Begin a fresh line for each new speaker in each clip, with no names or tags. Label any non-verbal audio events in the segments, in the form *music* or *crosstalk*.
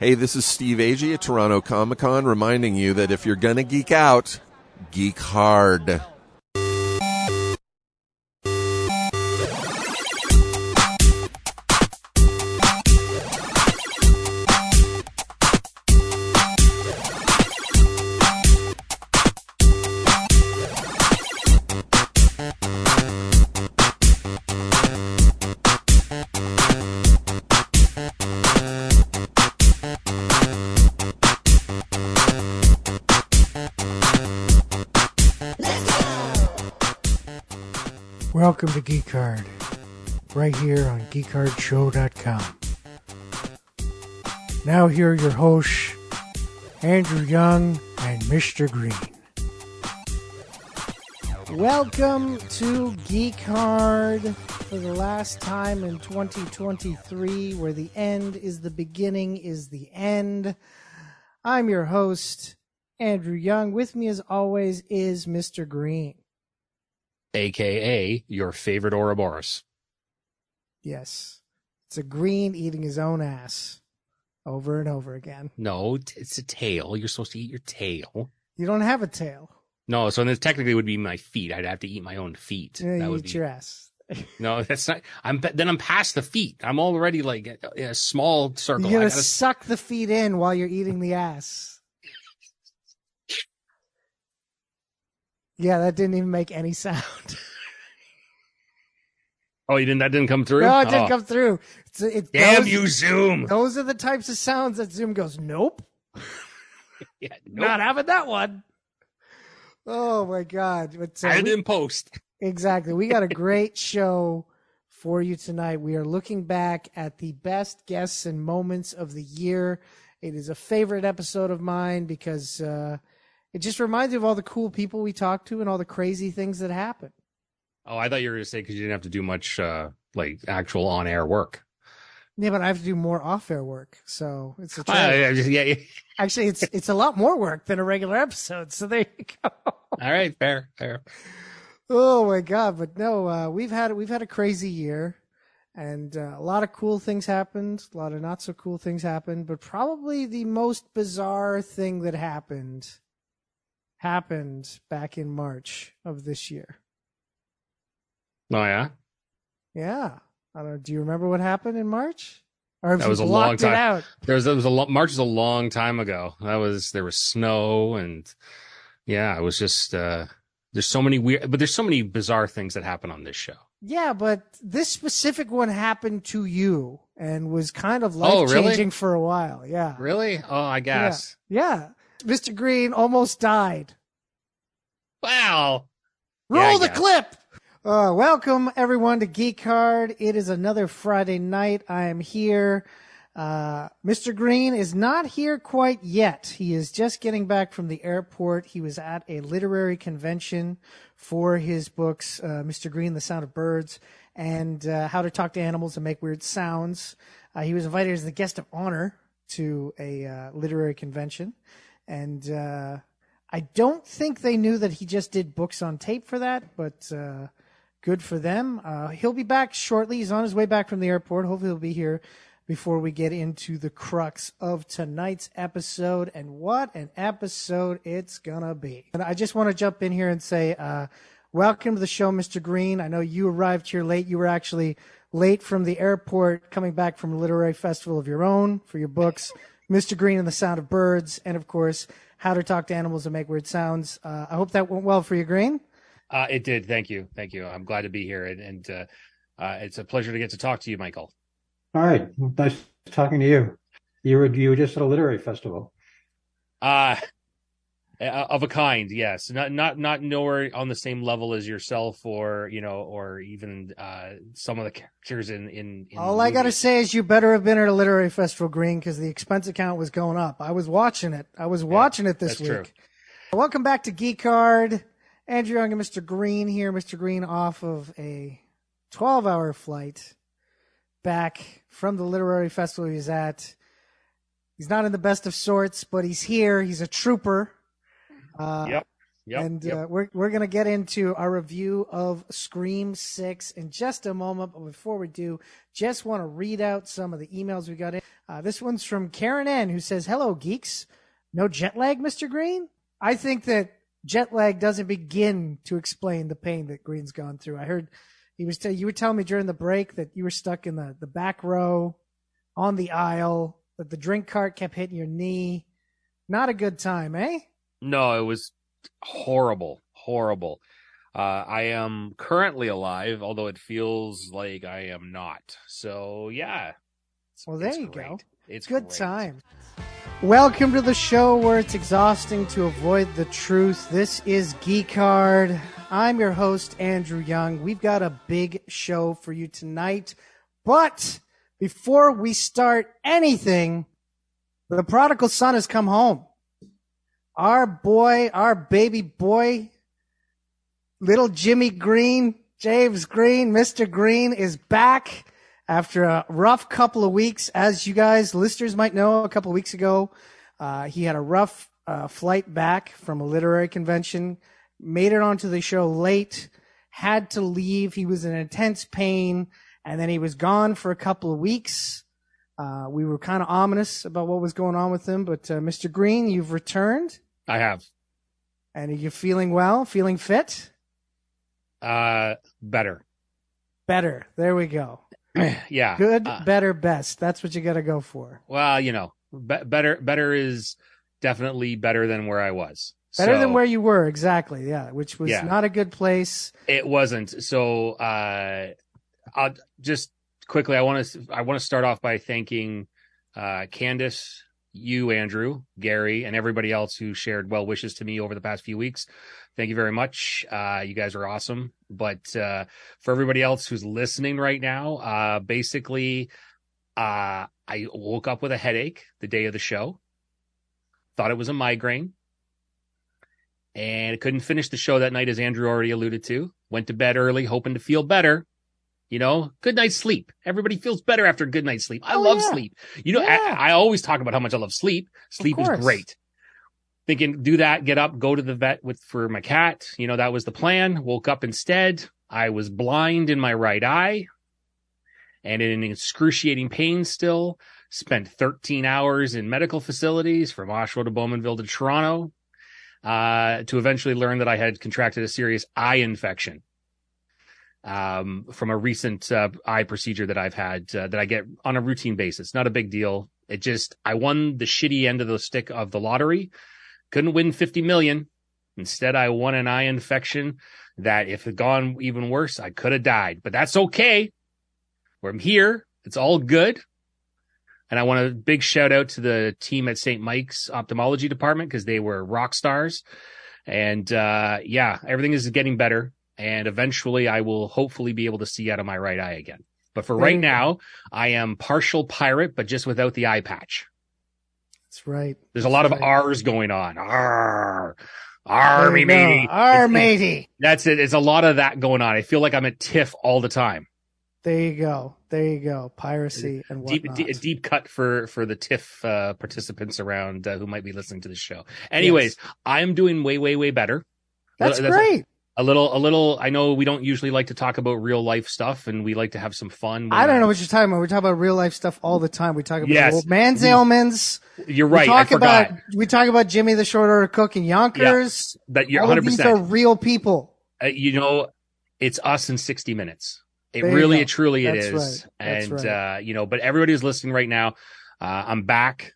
Hey, this is Steve Agee at Toronto Comic Con reminding you that if you're gonna geek out, geek hard.
To Geek Hard, right here on geekhardshow.com. Now here are your hosts, Andrew Young and Mr. Green. Welcome to Geek Hard for the last time in 2023, where the end is the beginning is the end. I'm your host, Andrew Young. With me, as always, is Mr. Green.
Aka your favorite Ouroboros.
Yes. It's a green eating his own ass over and over again.
No, it's a tail. You're supposed to eat your tail.
You don't have a tail.
No, so this technically would be my feet. I'd have to eat my own feet.
You
that would
eat
be
your ass. *laughs*
no. That's not. I'm then I'm past the feet. I'm already like a, a small circle.
You're gonna
gotta,
suck the feet in while you're eating the ass. Yeah, that didn't even make any sound. *laughs*
oh, you didn't. That didn't come through.
no, it didn't
Oh,
come through. It's, it,
Damn
those,
you, Zoom.
Those are the types of sounds that Zoom goes, nope, *laughs*
Yeah, nope.
not having that one. Oh my god! But, uh, we-
it in post.
Exactly. We got a *laughs* great show for you tonight. We are looking back at the best guests and moments of the year. It is a favorite episode of mine because uh, it just reminds me of all the cool people we talked to and all the crazy things that happen.
Oh, I thought you were going to say because you didn't have to do much uh, like actual on air work.
Yeah, but I have to do more off-air work, so it's a
Uh, *laughs* yeah, yeah, yeah.
Actually, it's *laughs* it's a lot more work than a regular episode. So there you go.
All right, fair, fair.
Oh my god! But no, uh, we've had we've had a crazy year, and uh, a lot of cool things happened. A lot of not so cool things happened. But probably the most bizarre thing that happened happened back in March of this year.
Oh yeah.
Yeah, I don't. know. Do you remember what happened in March? Or
That was a long time.
out?
There was, there was a lo- March is a long time ago. That was there was snow and yeah, it was just uh there's so many weird but there's so many bizarre things that happen on this show.
Yeah, but this specific one happened to you and was kind of
Oh,
life
really?
changing for a while. Yeah.
Really? Oh, I guess.
Yeah. Mr. Green almost died.
Wow.
Roll
Yeah,
the clip. Uh, welcome everyone to Geek Hard. It is another Friday night. I am here. Uh, Mr. Green is not here quite yet. He is just getting back from the airport. He was at a literary convention for his books, uh, Mr. Green, The Sound of Birds, and uh, How to Talk to Animals and Make Weird Sounds. Uh, he was invited as the guest of honor to a uh, literary convention, and uh, I don't think they knew that he just did books on tape for that, but uh, good for them. Uh, he'll be back shortly. He's on his way back from the airport. Hopefully, he'll be here before we get into the crux of tonight's episode. And what an episode it's gonna be! And I just want to jump in here and say, uh, welcome to the show, Mr. Green. I know you arrived here late. You were actually late from the airport, coming back from a literary festival of your own for your books, Mr. Green and the Sound of Birds, and of course, How to Talk to Animals and Make Weird Sounds. Uh, I hope that went well for you, Green.
Uh it did. Thank you. Thank you. I'm glad to be here and, and uh, uh it's a pleasure to get to talk to you, Michael.
All right, nice talking to you. You were you were just at a literary festival.
Uh uh, of a kind, yes. Not not not nowhere on the same level as yourself or, you know, or even uh some of the characters in in, in
All I got to say is you better have been at a literary festival, Green, because the expense account was going up. I was watching it. I was watching it this week.
true.
Welcome back to Geek Hard. Andrew Young and Mr. Green here. Mr. Green off of a 12 hour flight back from the literary festival he's at. He's not in the best of sorts, but he's here. He's a trooper. Uh,
Yep. Yep,
and
yep.
Uh, we're we're gonna get into our review of Scream Six in just a moment. But before we do, just want to read out some of the emails we got in. Uh, this one's from Karen N, who says, "Hello, geeks. No jet lag, Mister Green. I think that jet lag doesn't begin to explain the pain that Green's gone through. I heard he was tell you were telling me during the break that you were stuck in the the back row on the aisle, that the drink cart kept hitting your knee. Not a good time, eh?"
No, it was horrible, horrible. Uh, I am currently alive, although it feels like I am not. So yeah.
Well, there you
great.
go.
It's
Good
great.
time. Welcome to the show where it's exhausting to avoid the truth. This is Geek Hard. I'm your host, Andrew Young. We've got a big show for you tonight. But before we start anything, the prodigal son has come home. Our boy, our baby boy, little Jimmy Green, James Green, Mr. Green is back after a rough couple of weeks. As you guys, listeners might know, a couple of weeks ago, uh, he had a rough uh, flight back from a literary convention, made it onto the show late, had to leave. He was in intense pain, and then he was gone for a couple of weeks. Uh, we were kind of ominous about what was going on with him, but uh, Mr. Green, you've returned,
I have.
and are you feeling well, feeling fit?
Uh, better.
Better. There we go. *clears throat*
yeah.
Good,
Uh,
better, best. That's what you got to go for.
well, you know, be- better. Better is definitely better than where I was.
Better
So-
than where you were, exactly. Yeah, which was
Yeah.
not a good place.
It wasn't. So uh I'll just quickly I want to I want to start off by thanking uh Candace, you Andrew, Gary and everybody else who shared well wishes to me over the past few weeks. Thank you very much. Uh you guys are awesome. But uh for everybody else who's listening right now, uh basically uh I woke up with a headache the day of the show. Thought it was a migraine and couldn't finish the show that night, as Andrew already alluded to. Went to bed early, hoping to feel better. You know, good night's sleep. Everybody feels better after a good night's sleep. I
Oh,
love
yeah.
sleep. You know,
Yeah.
I, I always talk about how much I love sleep. Sleep is great. Thinking, do that, get up, go to the vet with for my cat. You know, that was the plan. Woke up instead. I was blind in my right eye and in excruciating pain still. Spent 13 hours in medical facilities from Oshawa to Bowmanville to Toronto uh, to eventually learn that I had contracted a serious eye infection um, from a recent uh, eye procedure that I've had uh, that I get on a routine basis. Not a big deal. It just I won the shitty end of the stick of the lottery. Couldn't win 50 million. Instead, I won an eye infection that if it gone even worse, I could have died. But that's okay. I'm here. It's all good. And I want a big shout out to the team at St. Mike's ophthalmology department because they were rock stars. And uh, yeah, everything is getting better. And eventually I will hopefully be able to see out of my right eye again. But for right now, I am partial pirate, but just without the eye patch.
That's right.
There's a lot of
Right.
R's going on.
R.
Army matey. It's-
matey.
That's it. It's a lot of that going on. I feel like I'm at TIFF all the time.
There you go. There you go. Piracy and
Deep,
whatnot.
deep, deep cut for for the TIFF uh, participants around uh, who might be listening to the show. Anyways, I'm doing way, way, way better.
That's,
That's-
great.
A little, a little. I know we don't usually like to talk about real life stuff, and we like to have some fun.
I don't know what you're talking about. We talk about real life stuff all the time. We talk about
Yes.
old man's ailments.
You're
We
right. I
talk
forgot
about we talk about Jimmy the short order cook in Yonkers.
that you're
all
100.
of these are real people.
uh, you know, it's us in 60 minutes. It
There
really, it truly it
That's
is.
right.
And,
right.
uh, you know, but everybody who's listening right now, uh, I'm back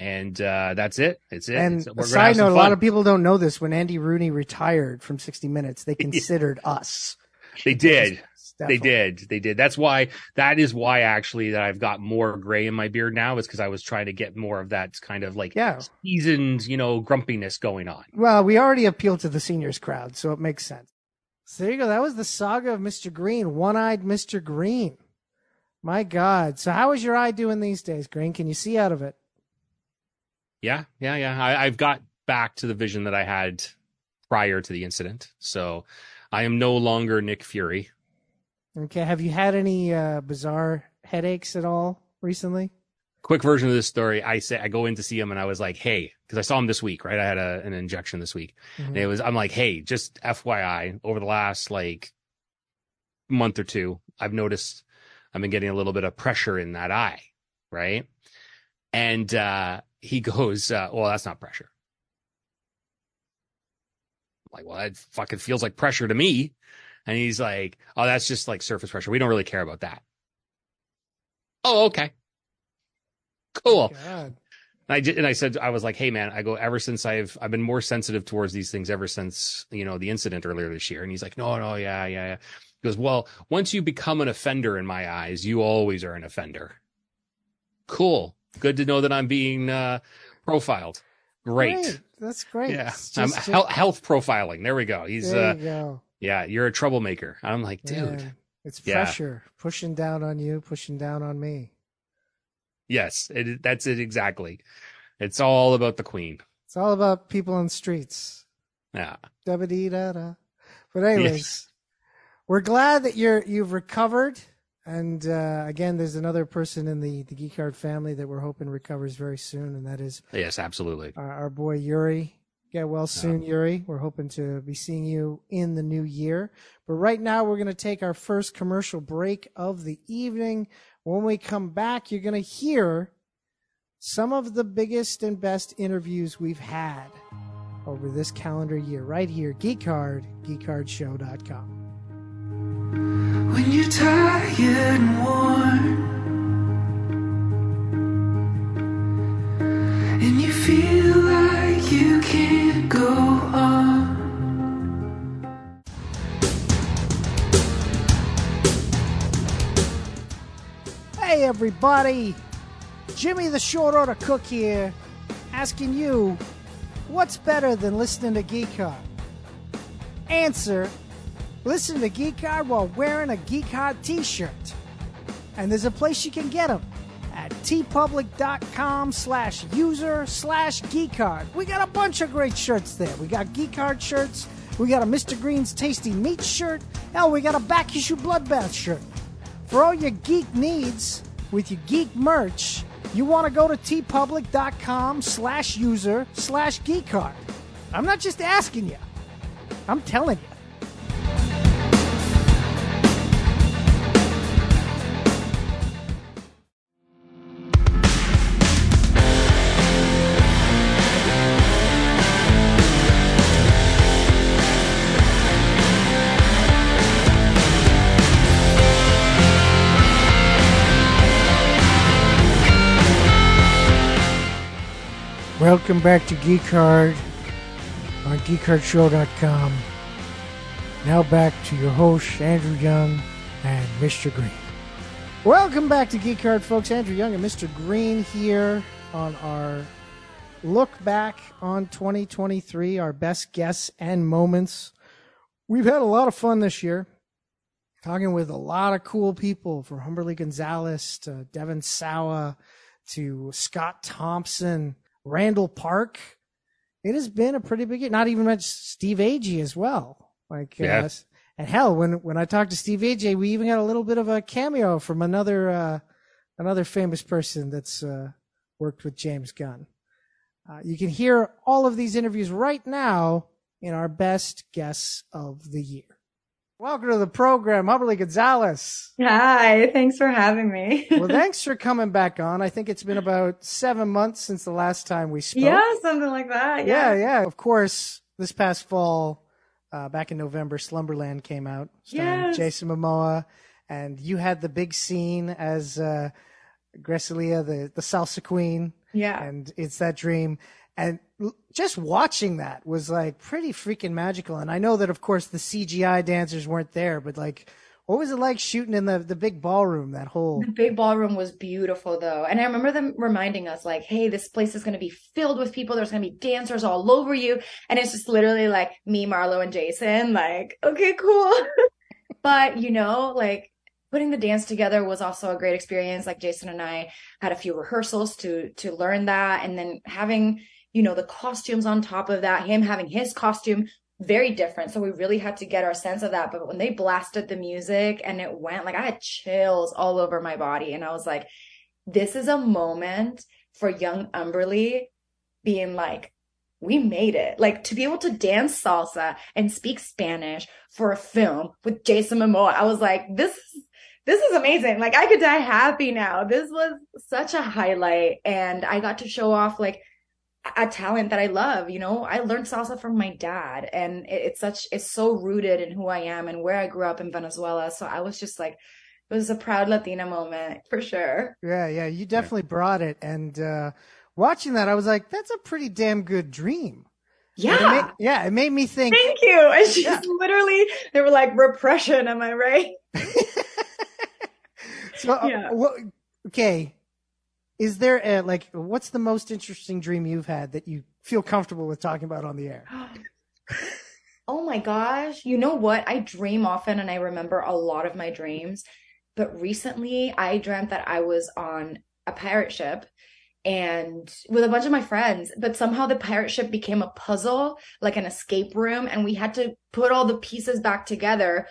and, uh, that's it. It's it.
And
It's-
a
we're
side note, a lot of people don't know this. When Andy Rooney retired from 60 Minutes, they *laughs* considered us.
They did.
Definitely.
They did. They did. That's why, that is why actually that I've got more gray in my beard now is because I was trying to get more of that kind of like
Yeah.
seasoned, you know, grumpiness going on.
Well, we already appeal to the seniors crowd, so it makes sense. So there you go. That was the saga of Mr. Green, one-eyed Mr. Green. My God. So how is your eye doing these days, Green? Can you see out of it?
Yeah. Yeah. Yeah. I, I've got back to the vision that I had prior to the incident. So I am no longer Nick Fury.
Okay. Have you had any uh, bizarre headaches at all recently?
quick version of this story. I say I go in to see him and I was like, hey, because I saw him this week, right? I had a, an injection this week.
Mhm.
And it was I'm like, hey, just FYI, over the last like month or two, I've noticed I've been getting a little bit of pressure in that eye, right? And uh he goes, uh, well, that's not pressure. I'm like, well, that fucking feels like pressure to me. And he's like, oh, that's just like surface pressure. We don't really care about that. Oh, okay. Cool.
God.
And I did, and I said, I was like, hey man, I go ever since I've I've been more sensitive towards these things ever since you know the incident earlier this year. And he's like, no, no, yeah, yeah, yeah. He goes, well, once you become an offender in my eyes, you always are an offender. Cool. Good to know that I'm being uh, profiled. Great.
That's great.
Yeah, I'm
just-
hel- health profiling. There we go. He's
there
uh,
go.
yeah, you're a troublemaker. I'm like, dude,
Man, it's
Yeah.
pressure pushing down on you, pushing down on me.
yes, it, that's it exactly. It's all about the queen.
It's all about people on the streets.
Yeah,
da da da. But anyways, *laughs* we're glad that you're you've recovered. And uh, again, there's another person in the the Geek Hard family that we're hoping recovers very soon, and that is
yes, absolutely.
our, our boy Yuri. Get well soon, Yuri. We're hoping to be seeing you in the new year. But right now, we're going to take our first commercial break of the evening. When we come back, you're going to hear some of the biggest and best interviews we've had over this calendar year, right here, Geek Hard, geekhardshow.com.
When you're tired
everybody! Jimmy the Short Order Cook here, asking you, what's better than listening to Geek Hard? Answer, listen to Geek Hard while wearing a Geek Hard t-shirt. And there's a place you can get them at teepublic.com slash user slash geekhard. We got a bunch of great shirts there. We got Geek Hard shirts. We got a Mr. Green's Tasty Meat shirt. Hell, we got a back issue Bloodbath shirt. For all your geek needs with your geek merch, you want to go to teepublic.com slash user slash geekhard. I'm not just asking you. I'm telling you. Welcome back to Geek Hard on geekhardshow.com. Now back to your hosts, Andrew Young and Mr. Green. Welcome back to Geek Hard, folks. Andrew Young and Mr. Green here on our look back on 2023, our best guests and moments. We've had a lot of fun this year, talking with a lot of cool people from Humberly Gonzalez to Devon Sawa to Scott Thompson, Randall Park. It has been a pretty big year. Not even much Steve Agee as well. Like,
Yeah.
uh, and hell, when when I talked to Steve Agee, we even got a little bit of a cameo from another uh, another famous person that's uh, worked with James Gunn. Uh, you can hear all of these interviews right now in our best guests of the year. Welcome to the program, Humberly Gonzalez.
Hi, thanks for having me.
well, *laughs* thanks for coming back on. I think it's been about seven months since the last time we spoke.
yeah, something like that.
yeah,
Yeah.
yeah. Of course, this past fall, uh, back in November, Slumberland came out, starring
Yes.
Jason Momoa, and you had the big scene as uh, Grecilia, the the salsa queen,
Yeah.
and it's that dream. And just watching that was like pretty freaking magical. And I know that, of course, the CGI dancers weren't there, but like, what was it like shooting in the the big ballroom? That whole
The big ballroom was beautiful though. And I remember them reminding us like, hey, this place is going to be filled with people. There's going to be dancers all over you. And it's just literally like me, Marlow, and Jason. Like, okay, cool. *laughs* but you know, like putting the dance together was also a great experience. Like Jason and I had a few rehearsals to, to learn that. And then having, you know, the costumes on top of that, him having his costume very different. So we really had to get our sense of that. But when they blasted the music and it went, like I had chills all over my body. And I was like, this is a moment for young Humberly being like, we made it. Like to be able to dance salsa and speak Spanish for a film with Jason Momoa. I was like, this is this is amazing. Like I could die happy now. This was such a highlight and I got to show off like a talent that I love. You know, I learned salsa from my dad and it, it's such, it's so rooted in who I am and where I grew up in Venezuela. So I was just like, it was a proud Latina moment for sure.
Yeah, yeah, you definitely brought it. And uh, watching that, I was like, that's a pretty damn good dream. And it
Yeah.
made- yeah, it made me think.
Thank you. *laughs* And she's
Yeah.
literally, they were like, repression. Am I right? *laughs*
So, uh,
Yeah.
what, okay, is there a, like, what's the most interesting dream you've had that you feel comfortable with talking about on the air? *gasps*
Oh my gosh. You know what? I dream often and I remember a lot of my dreams. But recently I dreamt that I was on a pirate ship and with a bunch of my friends, but somehow the pirate ship became a puzzle, like an escape room, and we had to put all the pieces back together.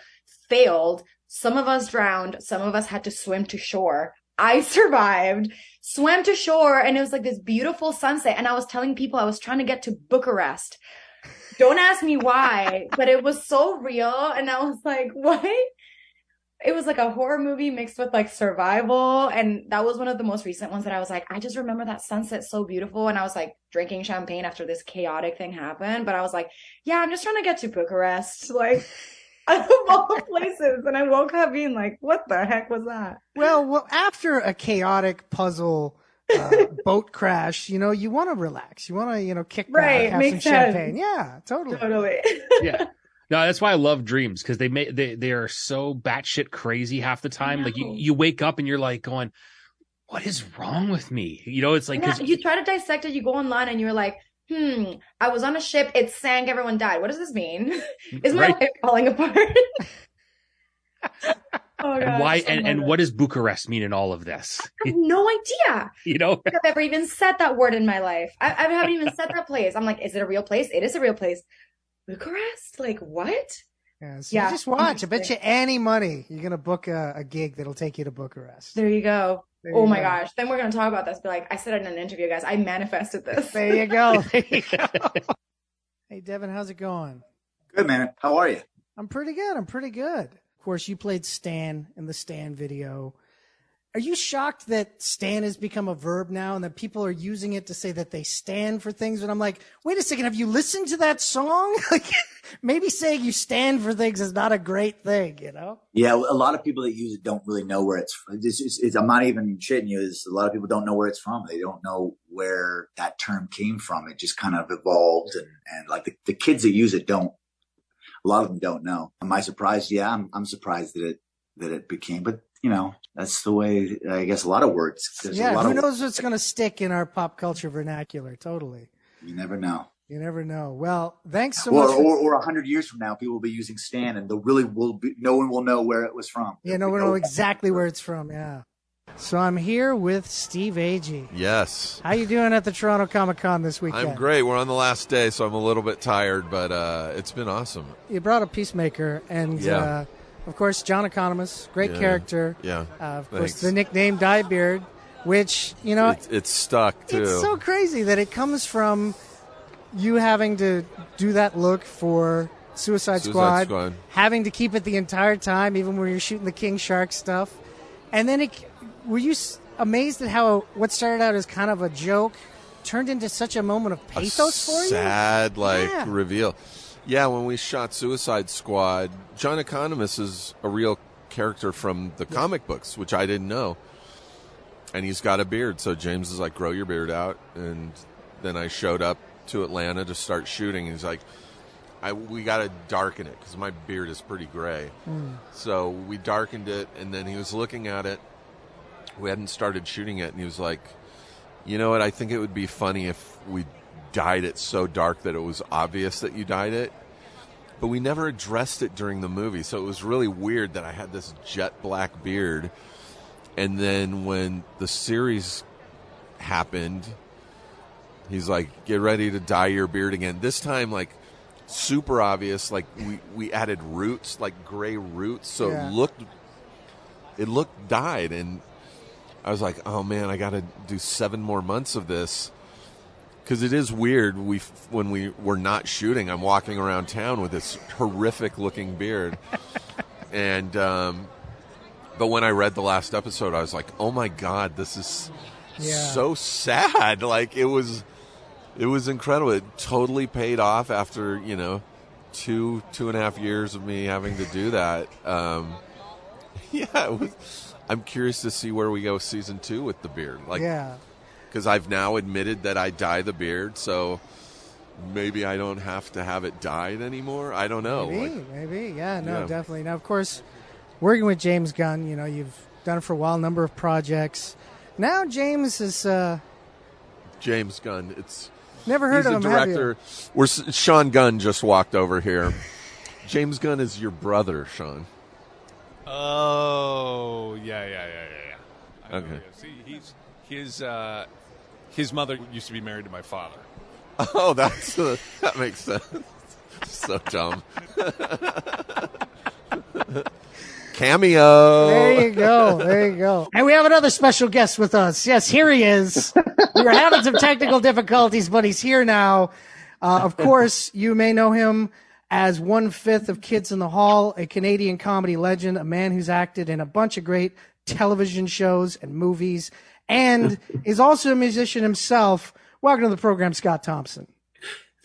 Failed. Some of us drowned, some of us had to swim to shore. I *laughs* survived, swam to shore, and it was like this beautiful sunset. And I was telling people I was trying to get to Bucharest. Don't ask me why, *laughs* but it was so real. And I was like, *laughs* what? It was like a horror movie mixed with like survival. And that was one of the most recent ones that I was like, I just remember that sunset so beautiful. And I was like drinking champagne after this chaotic thing happened. But I was like, yeah, I'm just trying to get to Bucharest. Like, *laughs* of all the places. And I woke up being like, what the heck was that?
Well, well, after a chaotic puzzle uh, *laughs* boat crash, you know, you want to relax. You want to, you know, kick back,
Right,
have some
sense.
champagne. Yeah, totally.
Totally. *laughs*
yeah. No, that's why I love dreams because they make they they are so batshit crazy half the time. Like you you wake up and you're like going, "What is wrong with me?" You know, it's like
Yeah,
'cause-
you try to dissect it, you go online and you're like, hmm, I was on a ship, it sank, everyone died. What does this mean? *laughs* Is my
right?
life falling apart? *laughs* oh god.
And why and, and what does Bucharest mean in all of this?
I have no idea *laughs*
You know,
I've ever even said that word in my life. I, I haven't even said that place. I'm like, is it a real place? It is a real place. Bucharest? Like what?
Yeah, so
Yeah,
you just watch. I bet you any money you're gonna book a, a gig that'll take you to Bucharest.
There you go.
There
oh my
go.
gosh. Then we're gonna talk about this. Be like, I said in an interview, guys. I manifested this.
There you go. *laughs* There you go. hey, Devin, how's it going?
Good man. How are you?
I'm pretty good. I'm pretty good. Of course, you played Stan in the Stan video. Are you shocked that Stan has become a verb now and that people are using it to say that they stand for things? And I'm like, wait a second, have you listened to that song? *laughs* Like, maybe saying you stand for things is not a great thing, you know?
Yeah, a lot of people that use it don't really know where it's from. It's, it's, it's, I'm not even shitting you. It's, a lot of people don't know where it's from. They don't know where that term came from. It just kind of evolved, and and like the, the kids that use it don't. A lot of them don't know. Am I surprised? Yeah, I'm. I'm surprised that it that it became. But you know, that's the way. I guess a lot of words. There's a
yeah,
lot
who
of,
knows what's going to stick in our pop culture vernacular? Totally.
You never know.
You never know. Well, thanks so
or,
much. for-
or, or a hundred years from now, people will be using Stan, and they'll really will be. No one will know where it was from.
yeah, no, we know exactly where it's from. Yeah. So I'm here with Steve Agee.
Yes.
How you doing at the Toronto Comic Con this weekend?
I'm great. We're on the last day, so I'm a little bit tired, but uh, it's been awesome.
You brought a peacemaker, and
Yeah.
uh, of course, John Economos, great
Yeah.
character.
Yeah.
Uh, of
Thanks.
course, the nickname Dyebeard, which you know,
It's, it's stuck too.
it's so crazy that it comes from you having to do that look for Suicide,
Suicide
Squad,
Squad.
having to keep it the entire time, even when you're shooting the King Shark stuff. And then, it, were you amazed at how what started out as kind of a joke turned into such a moment of
A
pathos for you?
sad like
Yeah.
reveal. Yeah, when we shot Suicide Squad, John Economos is a real character from the comic books, which I didn't know. And he's got a beard, so James is like, "Grow your beard out." And then I showed up to Atlanta to start shooting. And he's like, "I we got to darken it because my beard is pretty gray." Mm. So we darkened it, and then he was looking at it. We hadn't started shooting it, and he was like, "You know what? I think it would be funny if we dyed it so dark that it was obvious that you dyed it." But we never addressed it during the movie, so it was really weird that I had this jet black beard. And then when the series happened, he's like, "Get ready to dye your beard again." This time, like super obvious. Like we we added roots, like gray roots, so
Yeah.
it looked it looked dyed, and I was like, oh man, I got to do seven more months of this because it is weird. We when we were not shooting, I'm walking around town with this horrific looking beard, *laughs* and um, but when I read the last episode, I was like, oh my god, this is
Yeah.
so sad. *laughs* Like it was, it was incredible. It totally paid off after you know two two and a half years of me having to do that. Um, *laughs* yeah, it was. I'm curious to see where we go season two with the beard. Like,
yeah.
Because I've now admitted that I dye the beard, so maybe I don't have to have it dyed anymore. I don't know.
Maybe,
Like,
maybe. Yeah, no,
Yeah.
definitely. Now, of course, working with James Gunn, you know, you've done it for a while, number of projects. Now, James is uh,
James Gunn. It's
never heard
he's
of
a
him. have you?
director. We're Sean Gunn just walked over here. James Gunn is your brother, Sean.
Oh, yeah, yeah, yeah, yeah, yeah. I know,
Okay.
yeah. See, he's his uh, his mother used to be married to my father. *laughs*
Oh, that's uh, that makes sense. so dumb. *laughs* Cameo.
There you go. There you go. And we have another special guest with us. Yes, here he is. We were having some technical difficulties, but he's here now. Uh, of course, you may know him as one fifth of Kids in the Hall, a Canadian comedy legend, a man who's acted in a bunch of great television shows and movies, and is also a musician himself. Welcome to the program, Scott Thompson.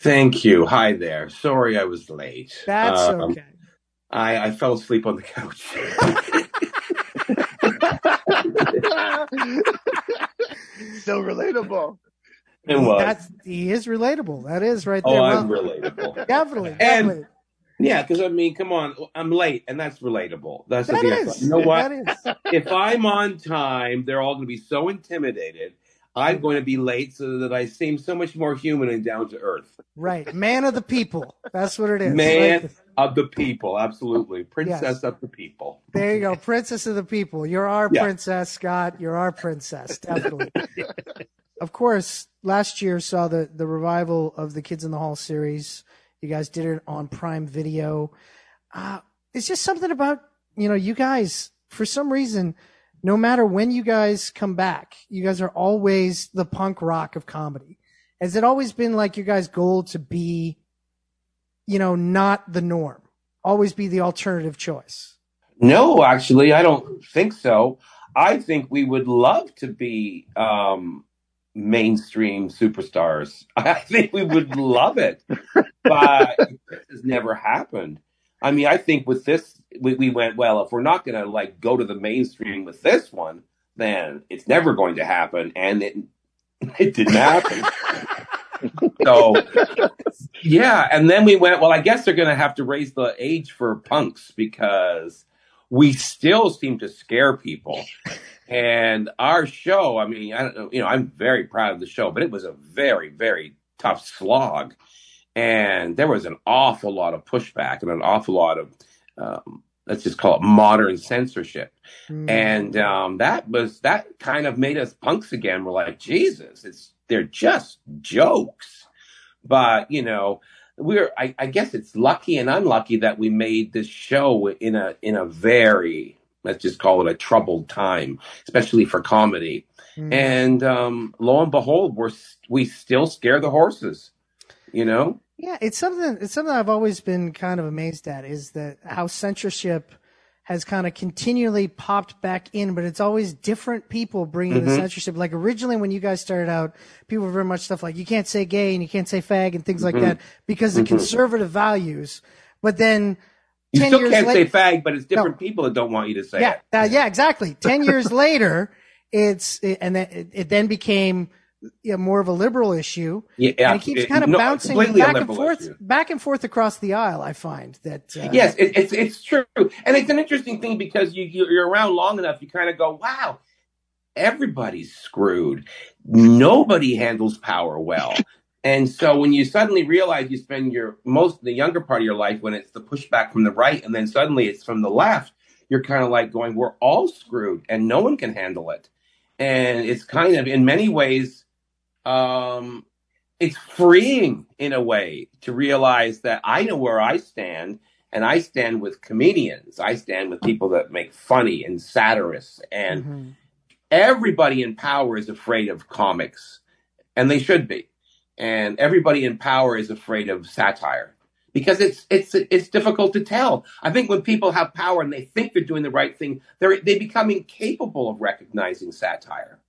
Thank you. Hi there. Sorry I was late.
That's
Um,
okay.
I, I fell asleep on the couch. *laughs*
so relatable.
it was.
That's he is relatable. That is right there.
oh,
Well,
I'm relatable.
definitely,
And-
definitely.
Yeah, because I mean, come on, I'm late, and that's relatable. That's the
That
thing. I
is.
You know what?
That is. *laughs*
if I'm on time, they're all going to be so intimidated. I'm going to be late so that I seem so much more human and down to earth.
Right. Man of the people. That's what it is.
Man
Right.
of the people, absolutely. Princess of the people.
There you go. Princess of the people. You're our
Yeah.
princess, Scott. You're our princess. Definitely. *laughs* of course, last year saw the, the revival of the Kids in the Hall series. You guys did it on Prime Video. Uh, it's just something about, you know, you guys, for some reason, no matter when you guys come back, you guys are always the punk rock of comedy. Has it always been like your guys' goal to be, you know, not the norm? Always be the alternative choice.
No, actually, I don't think so. I think we would love to be um, mainstream superstars. *laughs* I think we would love it, but *laughs* this has never happened. I mean, I think with this, we, we went well. If we're not going to like go to the mainstream with this one, then it's never going to happen, and it *laughs* it didn't happen. so yeah, and then we went. Well, I guess they're going to have to raise the age for punks because we still seem to scare people. And our show, I mean, I don't know, you know, I'm very proud of the show, but it was a very, very tough slog. And there was an awful lot of pushback and an awful lot of, um, let's just call it modern censorship.
Mm.
And um, that was, that kind of made us punks again. We're like, Jesus, it's, they're just jokes. But, you know, we're, I, I guess it's lucky and unlucky that we made this show in a, in a very, let's just call it a troubled time, especially for comedy.
Mm.
And um, lo and behold, we're we still scare the horses, you know.
Yeah, it's something. It's something I've always been kind of amazed at is that how censorship has kind of continually popped back in, but it's always different people bringing the
Mhm.
censorship. Like originally, when you guys started out, people were very much stuff like you can't say gay and you can't say fag and things like
Mhm.
that because of
Mhm.
conservative values. But then,
You
10
still can't
later,
say fag, but it's different people that don't want you to say
yeah,
it.
uh, yeah, exactly. *laughs* Ten years later, it's it, and then it, it then became you know, more of a liberal issue.
Yeah,
and it keeps
it-
kind of
no,
bouncing back and forth,
issue.
back and forth across the aisle. I find that uh,
Yes, it, it's it's true, and it's an interesting thing because you- you're around long enough, you kind of go, "Wow, everybody's screwed. Nobody handles power well." And so when you suddenly realize you spend your most the younger part of your life when it's the pushback from the right, and then suddenly it's from the left, you're kind of like going, "We're all screwed, and no one can handle it." And it's kind of in many ways, um, it's freeing in a way to realize that I know where I stand, and I stand with comedians. I stand with people that make funny and satirists, and
mhm.
everybody in power is afraid of comics, and they should be. And everybody in power is afraid of satire because it's it's it's difficult to tell. I think when people have power and they think they're doing the right thing, they they become incapable of recognizing satire.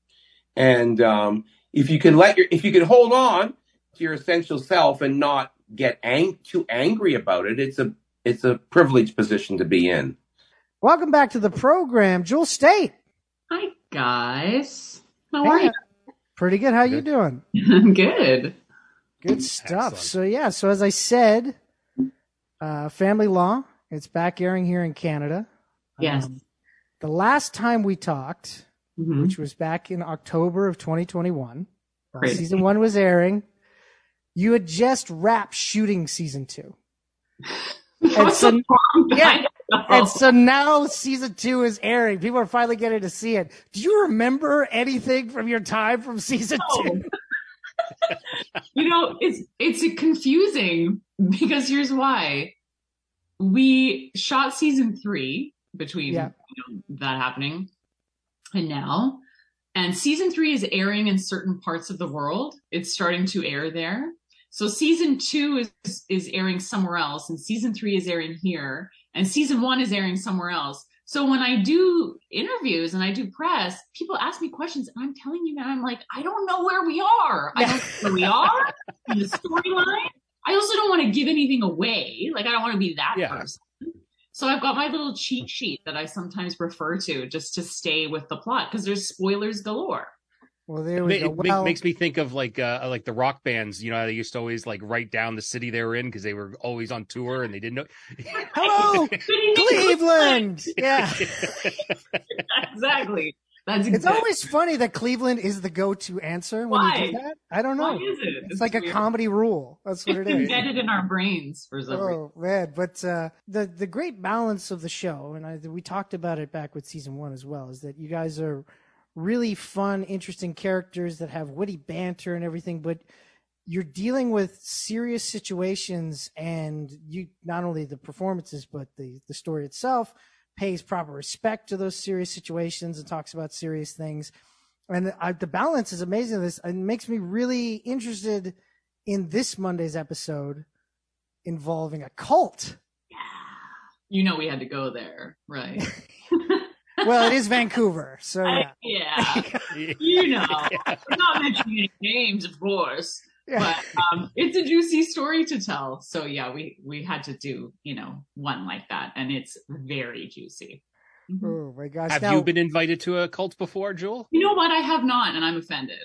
And um, if you can let your if you can hold on to your essential self and not get ang- too angry about it, it's a it's a privileged position to be in.
Welcome back to the program, Jewel Staite.
Hi guys. How
Hey,
are you?
Pretty good. How you doing? *laughs*
I'm good.
Good stuff. So yeah, so as I said, uh, Family Law, it's back airing here in Canada.
Yes.
Um, the last time we talked,
Mhm.
which was back in October of 2021,
Great.
season one was airing, you had just wrapped shooting season two. *laughs* And so, yeah, and so now season two is airing. People are finally getting to see it. Do you remember anything from your time from season two? *laughs*
you know, it's it's confusing because here's why. We shot season three between
Yeah.
you know, that happening and now. And season three is airing in certain parts of the world. It's starting to air there. So season two is is airing somewhere else, and season three is airing here, and season one is airing somewhere else. So when I do interviews and I do press, people ask me questions, and I'm telling you, man, I'm like, I don't know where we are. I don't know where we *laughs* are in the storyline. I also don't want to give anything away. Like I don't want to be that
Yeah.
person. So I've got my little cheat sheet that I sometimes refer to just to stay with the plot because there's spoilers galore.
Well, there
It,
go.
it
Well,
makes me think of like uh, like the rock bands. You know, how they used to always like write down the city they were in because they were always on tour and they didn't know. *laughs*
hello, Cleveland. *laughs* Yeah. *laughs*
exactly. That's
It's always funny that Cleveland is the go-to answer when you
Why?
do that. I don't know.
Why is it?
It's, like a comedy rule. That's what it is.
embedded in our brains for some reason.
Oh man, but uh, the the great balance of the show, and I, we talked about it back with season one as well, is that you guys are really fun, interesting characters that have witty banter and everything, but you're dealing with serious situations, and you not only the performances but the the story itself pays proper respect to those serious situations and talks about serious things. And I, the balance is amazing. This it makes me really interested in this Monday's episode involving a cult.
You know we had to go there, right? *laughs*
Well, it is Vancouver, so yeah.
yeah. *laughs* you know, we're not mentioning any names, of course, but um, it's a juicy story to tell. So yeah, we we had to do you know one like that, and it's very juicy.
Oh my gosh!
Have
now,
you been invited to a cult before, Jewel?
You know what? I have not, and I'm offended.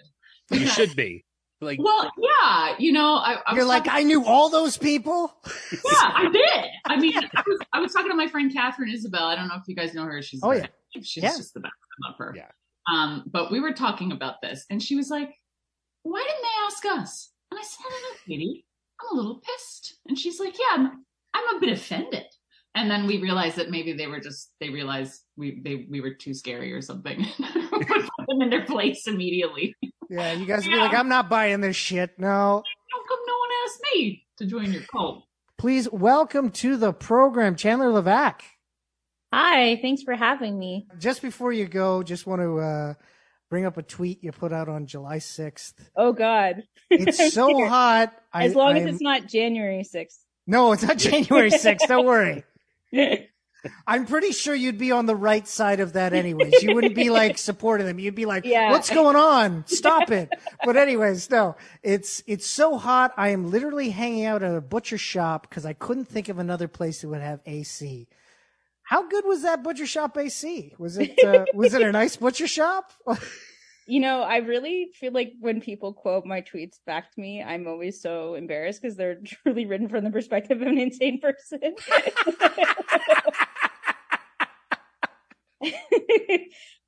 You *laughs* should be. Like,
Well, yeah, you know, I, I
You're
was
like,
talking-
I knew all those people.
yeah, I did. I mean, *laughs* I was, I was talking to my friend Katherine Isabelle. I don't know if you guys know her. She's
Oh, yeah.
She's
Yeah.
just the best. I love her.
Yeah.
Um, but we were talking about this, and she was like, "Why didn't they ask us?" And I said, "I don't know, Katie. I'm a little pissed." And she's like, "Yeah, I'm, I'm a bit offended." And then we realized that maybe they were just they realized we they we were too scary or something. *laughs* we put them in their place immediately.
Yeah, you guys would be like, I'm not buying this shit. No.
How come no one asked me to join your cult?
Please welcome to the program, Chandler Levack.
Hi, thanks for having me.
Just before you go, just want to uh, bring up a tweet you put out on July 6th.
Oh God, *laughs*
It's so hot. I-
As long as
I'm-
it's not January sixth.
No, it's not January 6th. Don't worry. *laughs* I'm pretty sure you'd be on the right side of that anyways. You wouldn't be like *laughs* supporting them. You'd be like,
Yeah.
what's going on? Stop it. But anyways, no, it's, it's so hot. I am literally hanging out at a butcher shop because I couldn't think of another place that would have AC. How good was that butcher shop AC? Was it, uh, *laughs* was it a nice butcher shop?
You know, I really feel like when people quote my tweets back to me, I'm always so embarrassed because they're *laughs* truly written from the perspective of an insane person. *laughs*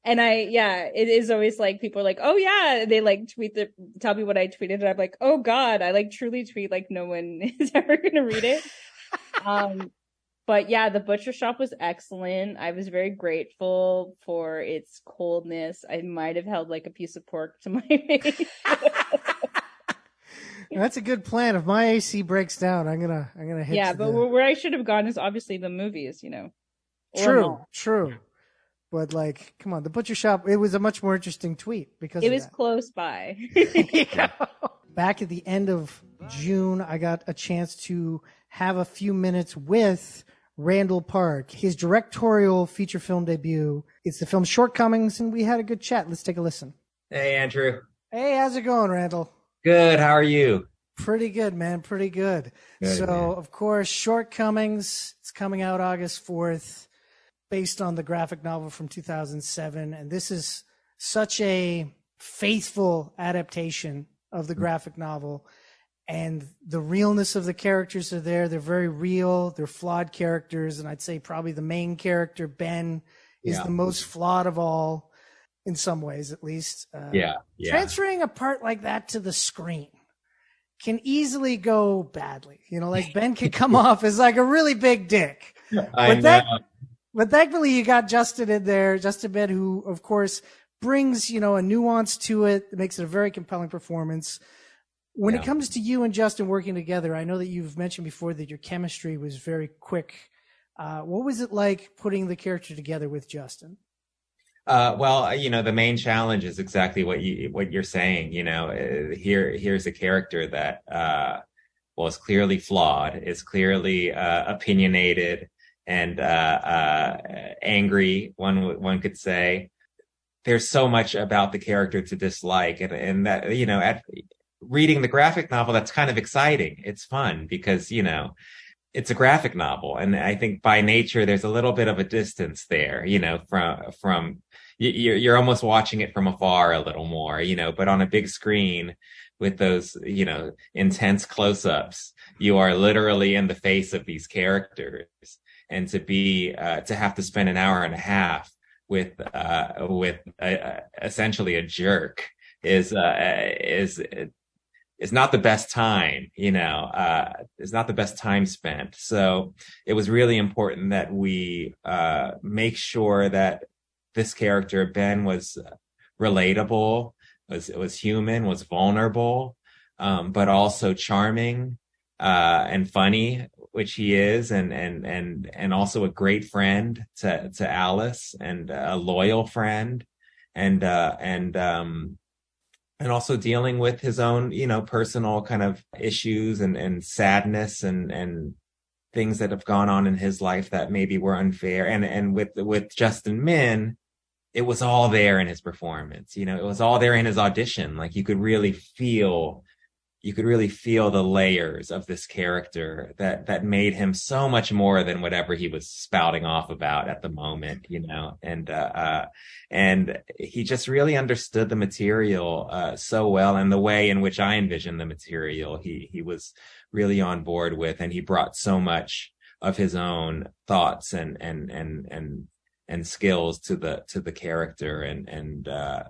and I, yeah, it is always like people are like, oh yeah, they like tweet the tell me what I tweeted, and I'm like, oh god, I like truly tweet like no one is ever gonna read it. um, but yeah, the butcher shop was excellent. I was very grateful for its coldness. I might have held like a piece of pork to my *laughs* face. *laughs*
That's a good plan. If my AC breaks down, I'm gonna, I'm gonna hit.
yeah, but
the-
where I should have gone is obviously the movies, you know.
True, true. but like, come on, the butcher shop. It was a much more interesting tweet because
It was
that.
close by. *laughs*
back at the end of June, I got a chance to have a few minutes with Randall Park, his directorial feature film debut. It's the film Shortcomings, and we had a good chat. Let's take a listen.
Hey, Andrew.
Hey, how's it going, Randall?
Good. How are you?
Pretty good, man. Pretty good.
Good,
so,
man.
of course, Shortcomings. It's coming out August 4th, based on the graphic novel from 2007. And this is such a faithful adaptation of
Mm.
the graphic novel. And the realness of the characters are there. They're very real. They're flawed characters. And I'd say probably the main character, Ben, is
Yeah.
the most flawed of all, in some ways at least. Uh,
Yeah, yeah.
Transferring a part like that to the screen can easily go badly. You know, like Ben could come *laughs* off as like a really big dick. *laughs*
I
but that,
know.
but thankfully you got Justin in there, Justin Min, who of course brings, you know, a nuance to it that makes it a very compelling performance. When it comes to you and Justin working together, I know that you've mentioned before that your chemistry was very quick. Uh, what was it like putting the character together with Justin?
Uh, well, you know, the main challenge is exactly what you what you're saying. You know, uh, here here's a character that uh, well is clearly flawed, is clearly uh, opinionated and uh, uh, angry. One one could say there's so much about the character to dislike, and and that you know, at reading the graphic novel, that's kind of exciting. It's fun because you know it's a graphic novel and i think by nature there's a little bit of a distance there you know from from you're, you're almost watching it from afar a little more you know but on a big screen with those you know intense close-ups you are literally in the face of these characters and to be uh, to have to spend an hour and a half with uh with uh, essentially a jerk is uh is is not the best time, you know, uh, it's not the best time spent. So it was really important that we, uh, make sure that this character, Ben, was relatable, was, was human, was vulnerable, um, but also charming, uh, and funny, which he is, and, and, and, and also a great friend to, to Alice and a loyal friend. And, uh, and, um, and also dealing with his own, you know, personal kind of issues and, and sadness and, and things that have gone on in his life that maybe were unfair. And, and with, with Justin Min, it was all there in his performance. You know, it was all there in his audition. Like you could really feel, you could really feel the layers of this character that, that made him so much more than whatever he was spouting off about at the moment, you know, and, uh, uh and he just really understood the material, uh, so well and the way in which I envisioned the material. He, he was really on board with, and he brought so much of his own thoughts and, and, and, and, and skills to the, to the character and, and, uh,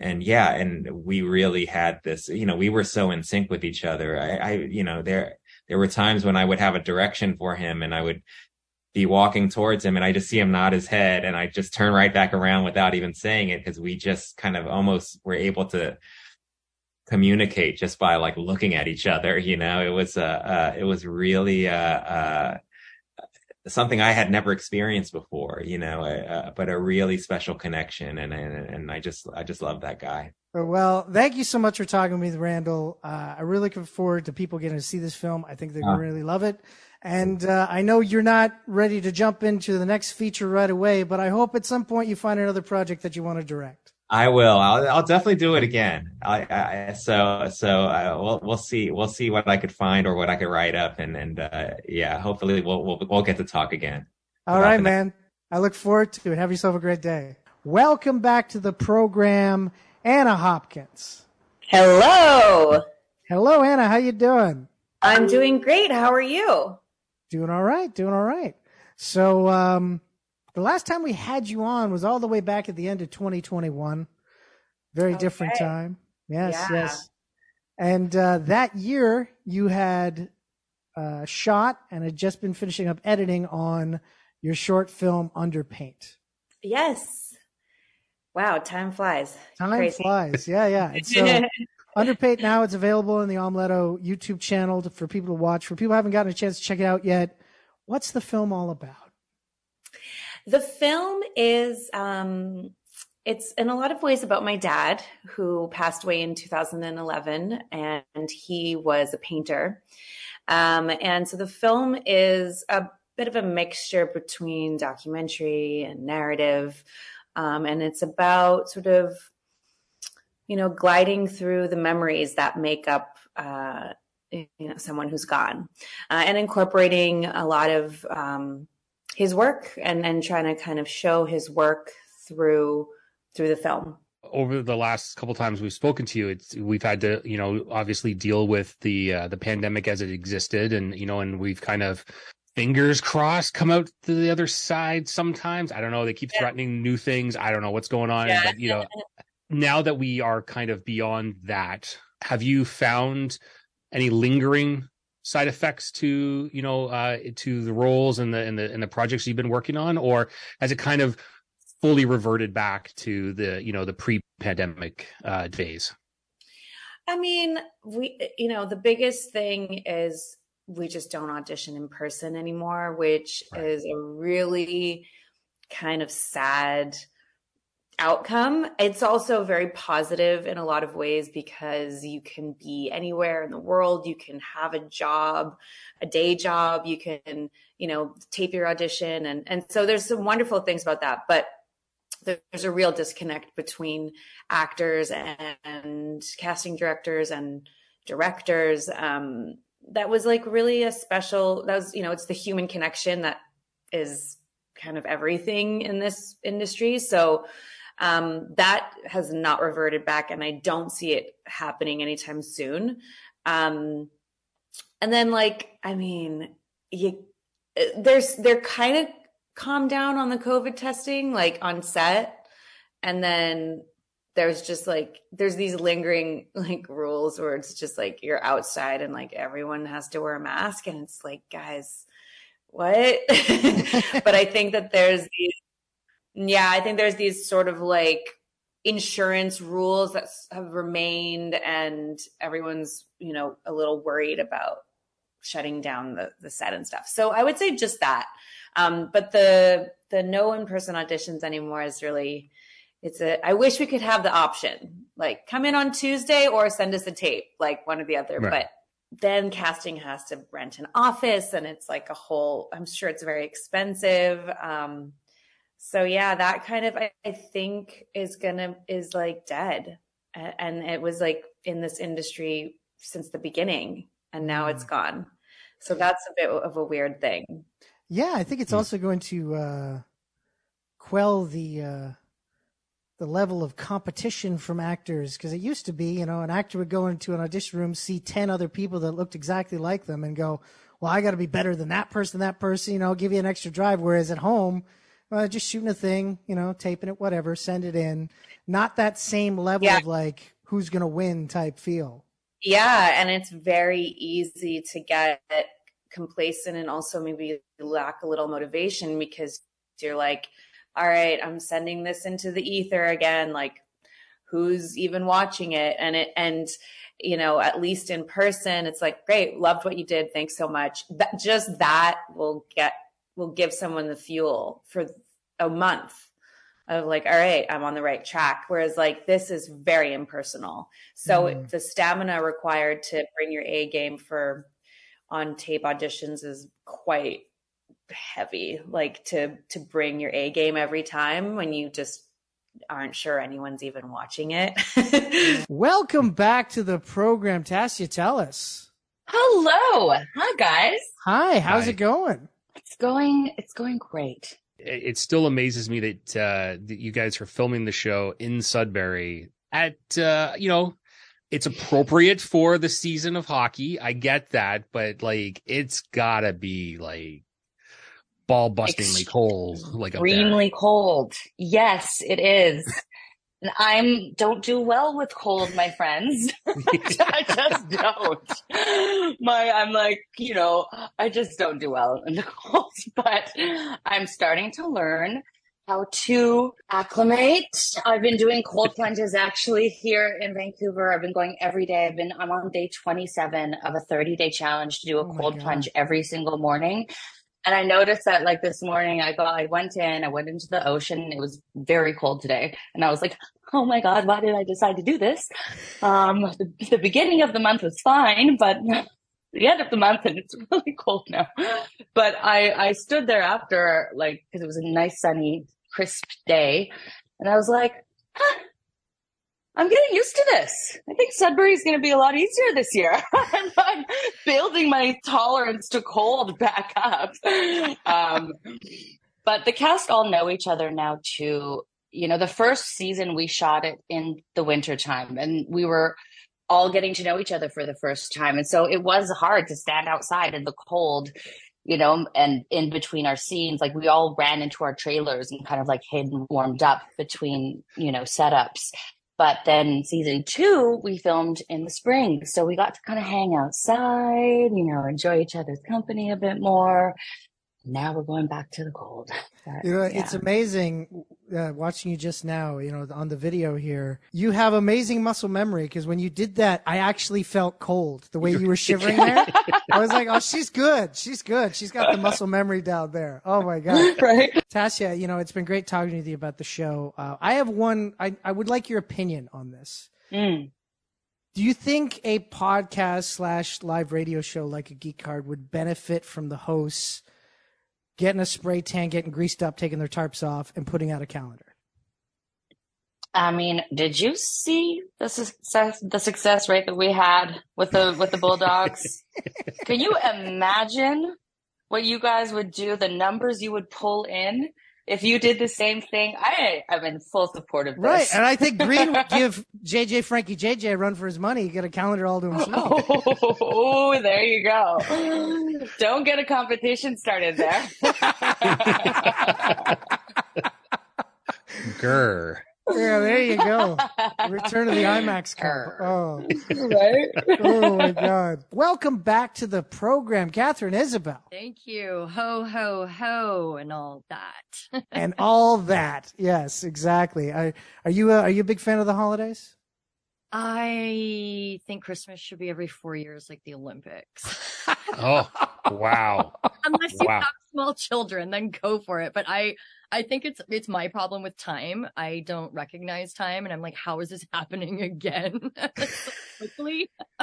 and yeah, and we really had this, you know, we were so in sync with each other. I, I, you know, there, there were times when I would have a direction for him and I would be walking towards him and I just see him nod his head and I just turn right back around without even saying it because we just kind of almost were able to communicate just by like looking at each other. You know, it was, uh, uh it was really, uh, uh, something I had never experienced before, you know, uh, but a really special connection. And, and, and I just, I just love that guy.
Well, thank you so much for talking with me, Randall. Uh, I really look forward to people getting to see this film. I think they're going
Uh.
to really love it. And uh, I know you're not ready to jump into the next feature right away, but I hope at some point you find another project that you want to direct.
I will. I'll, I'll definitely do it again. I, I so, so uh, we'll, we'll see. We'll see what I could find or what I could write up, and and uh, yeah, hopefully we'll, we'll we'll get to talk again.
All right,
about
right, man. I look forward to it. Have yourself a great day. Welcome back to the program, Anna Hopkins.
Hello.
Hello, Anna. How you doing?
I'm doing great. How are you?
Doing all right. Doing all right. So, um, the last time we had you on was all the way back at the end of 2021. Very different time. Yes,
Yeah.
yes. And uh, that year you had uh, shot and had just been finishing up editing on your short film Under Paint.
Yes. Wow, time flies.
Time
Crazy.
flies. Yeah, yeah. And so *laughs* Under Paint now it's available in the Omeleto YouTube channel to, for people to watch. For people who haven't gotten a chance to check it out yet, what's the film all about?
The film is um it's in a lot of ways about my dad who passed away in 2011 and he was a painter. Um and so the film is a bit of a mixture between documentary and narrative. Um and it's about sort of you know gliding through the memories that make up uh you know someone who's gone uh, and incorporating a lot of um his work and and trying to kind of show his work through through the film.
Over the last couple times we've spoken to you it's we've had to you know obviously deal with the uh, the pandemic as it existed and you know and we've kind of fingers crossed come out to the other side sometimes. I don't know. They keep threatening new things. I don't know what's going on
Yeah.
but you know now that we are kind of beyond that have you found any lingering side effects to you know uh to the roles and the and the and the projects you've been working on? Or has it kind of fully reverted back to the you know the pre-pandemic uh days?
I mean, we, you know, the biggest thing is we just don't audition in person anymore, which is a really kind of sad outcome. It's also very positive in a lot of ways because you can be anywhere in the world. You can have a job, a day job. You can, you know, tape your audition. And, and so there's some wonderful things about that. But there's a real disconnect between actors and casting directors and directors. Um, that was like really a special, that was, you know, it's the human connection that is kind of everything in this industry. So, um, that has not reverted back and I don't see it happening anytime soon. Um, and then like, I mean, you, there's, they're kind of calmed down on the COVID testing, like on set. And then there's just like, there's these lingering *laughs* like rules where it's just like you're outside and like everyone has to wear a mask. And it's like, guys, what? *laughs* but I think that there's these, yeah, I think there's these sort of like insurance rules that have remained and everyone's, you know, a little worried about shutting down the, the set and stuff. So I would say just that. Um, but the, the no in-person auditions anymore is really, it's a, I wish we could have the option, like come in on Tuesday or send us a tape, like one or the other.
Right.
But then casting has to rent an office and it's like a whole, I'm sure it's very expensive. Um, so yeah, that kind of, I, I think is gonna, is like dead. And it was like in this industry since the beginning and now it's gone. So that's a bit of a weird thing.
Yeah, I think it's also going to uh, quell the uh, the level of competition from actors because it used to be, you know, an actor would go into an audition room, see ten other people that looked exactly like them, and go, "Well, I got to be better than that person, that person," you know, give you an extra drive. Whereas at home, well, just shooting a thing, you know, taping it, whatever, send it in. Not that same level
Yeah.
of like who's gonna win type feel.
Yeah, and it's very easy to get complacent and also maybe lack a little motivation because you're like, all right, I'm sending this into the ether again. Like, who's even watching it? And it, and, you know, at least in person, it's like, great, loved what you did. Thanks so much. That just that will get, will give someone the fuel for a month of like, all right, I'm on the right track. Whereas like this is very impersonal. So
Mm.
the stamina required to bring your A game for on tape auditions is quite heavy. Like to to bring your A game every time when you just aren't sure anyone's even watching it. *laughs*
Welcome back to the program, Tasya. Tell us.
Hello. Hi guys.
Hi, how's
Hi.
it going?
It's going it's going great.
it still amazes me that uh that you guys are filming the show in Sudbury at uh you know it's appropriate for the season of hockey. I get that, but like it's gotta be like ball bustingly cold, like.
Extremely cold. Yes, it is. And I'm don't do well with cold, my friends. *laughs* I just don't. My I'm like, you know, I just don't do well in the *laughs* cold, but I'm starting to learn how to acclimate. I've been doing cold plunges actually here in Vancouver. I've been going every day. I've been I'm on day 27 of a 30 day challenge to do a
Oh
cold plunge every single morning. And I noticed that like this morning I got I went in, I went into the ocean. It was very cold today. And I was like, oh my God, why did I decide to do this? Um the, the beginning of the month was fine, but *laughs* the end of the month and it's *laughs* really cold now. But I I stood there after like because it was a nice sunny, crisp day. And I was like, I'm getting used to this. I think Sudbury is going to be a lot easier this year. *laughs* I'm, building my tolerance to cold back up. Um, but the cast all know each other now too. You know, the first season we shot it in the winter time and we were all getting to know each other for the first time. And so it was hard to stand outside in the cold, you know, and in between our scenes, like we all ran into our trailers and kind of like hid and warmed up between, you know, setups. But then season two, we filmed in the spring. So we got to kind of hang outside, you know, enjoy each other's company a bit more. Now we're going back to the cold. *laughs* But,
You know,
yeah.
it's amazing uh, watching you just now, you know, on the video here. You have amazing muscle memory because when you did that, I actually felt cold the way you were shivering *laughs* there. I was like, oh, she's good. She's good. She's got the muscle memory down there. Oh my God. *laughs*
right.
Tasha, you know, it's been great talking with you about the show. Uh, I have one, I, I would like your opinion on this.
Mm.
Do you think a podcast slash live radio show like a Geek Hard would benefit from the hosts getting a spray tan, getting greased up, taking their tarps off, and putting out a calendar?
I mean, did you see the success the success rate that we had with the with the Bulldogs? *laughs* Can you imagine what you guys would do, the numbers you would pull in if you did the same thing? I am in full support of this.
Right. And I think Green would *laughs* give JJ Frankie JJ a run for his money, get a calendar all to himself. *laughs*
Oh, there you go. Don't get a competition started there. *laughs*
Grr.
Yeah, there you go. *laughs* Return to the IMAX Cup. Oh, *laughs*
right?
oh my God. Welcome back to the program, Katherine Isabelle.
Thank you. Ho, ho, ho, and all that. *laughs*
And all that. Yes, exactly. I, are you a, are you a big fan of the holidays?
I think Christmas should be every four years, like the Olympics.
Oh, wow.
Unless you
Wow.
have small children, then go for it. But I, I think it's it's my problem with time. I don't recognize time, and I'm like, how is this *laughs* happening again *laughs* so quickly? *laughs*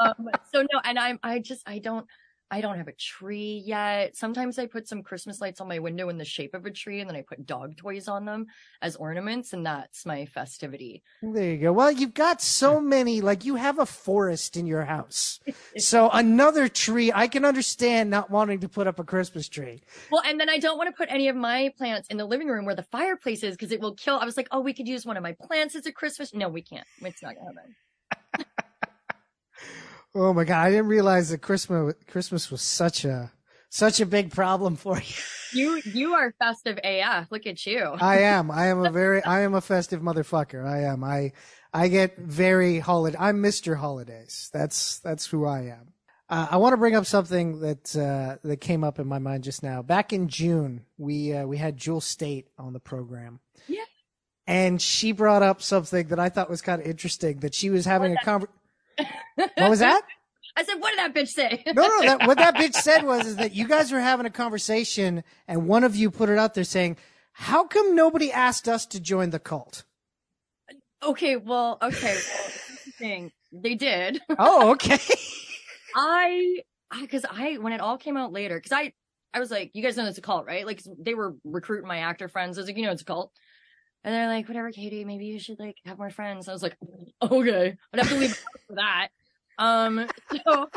um, so no, and I'm I just I don't I don't have a tree yet. Sometimes I put some Christmas lights on my window in the shape of a tree, and then I put dog toys on them as ornaments, and that's my festivity.
There you go. Well, you've got so many, like you have a forest in your house. *laughs* So another tree, I can understand not wanting to put up a Christmas tree.
Well, and then I don't want to put any of my plants in the living room where the fireplace is because it will kill. I was like, oh, we could use one of my plants as a Christmas. No, we can't. It's not gonna happen. *laughs*
Oh my God. I didn't realize that Christmas, Christmas was such a, such a big problem for you.
You you are festive AF. Look at you.
I *laughs* am. I am a very, I am a festive motherfucker. I am. I, I get very holiday. I'm Mr. Holidays. That's, that's who I am. Uh, I want to bring up something that, uh, that came up in my mind just now. Back in June, we, uh, we had Jewel Staite on the program.
Yeah.
And she brought up something that I thought was kind of interesting that she was having a conversation. What was that? *laughs*
I said, what did that bitch say?
No, no. That, what that bitch said *laughs* was is that you guys were having a conversation, and one of you put it out there saying, "How come nobody asked us to join the cult?"
okay, well, okay. Well, thing. They did. *laughs*
Oh, okay.
I because I when it all came out later because I I was like, you guys know it's a cult, right? Like they were recruiting my actor friends. I was like, you know, it's a cult. And they're like, whatever, Katie, maybe you should like have more friends. I was like, okay, I'd have to leave for that. Um, so,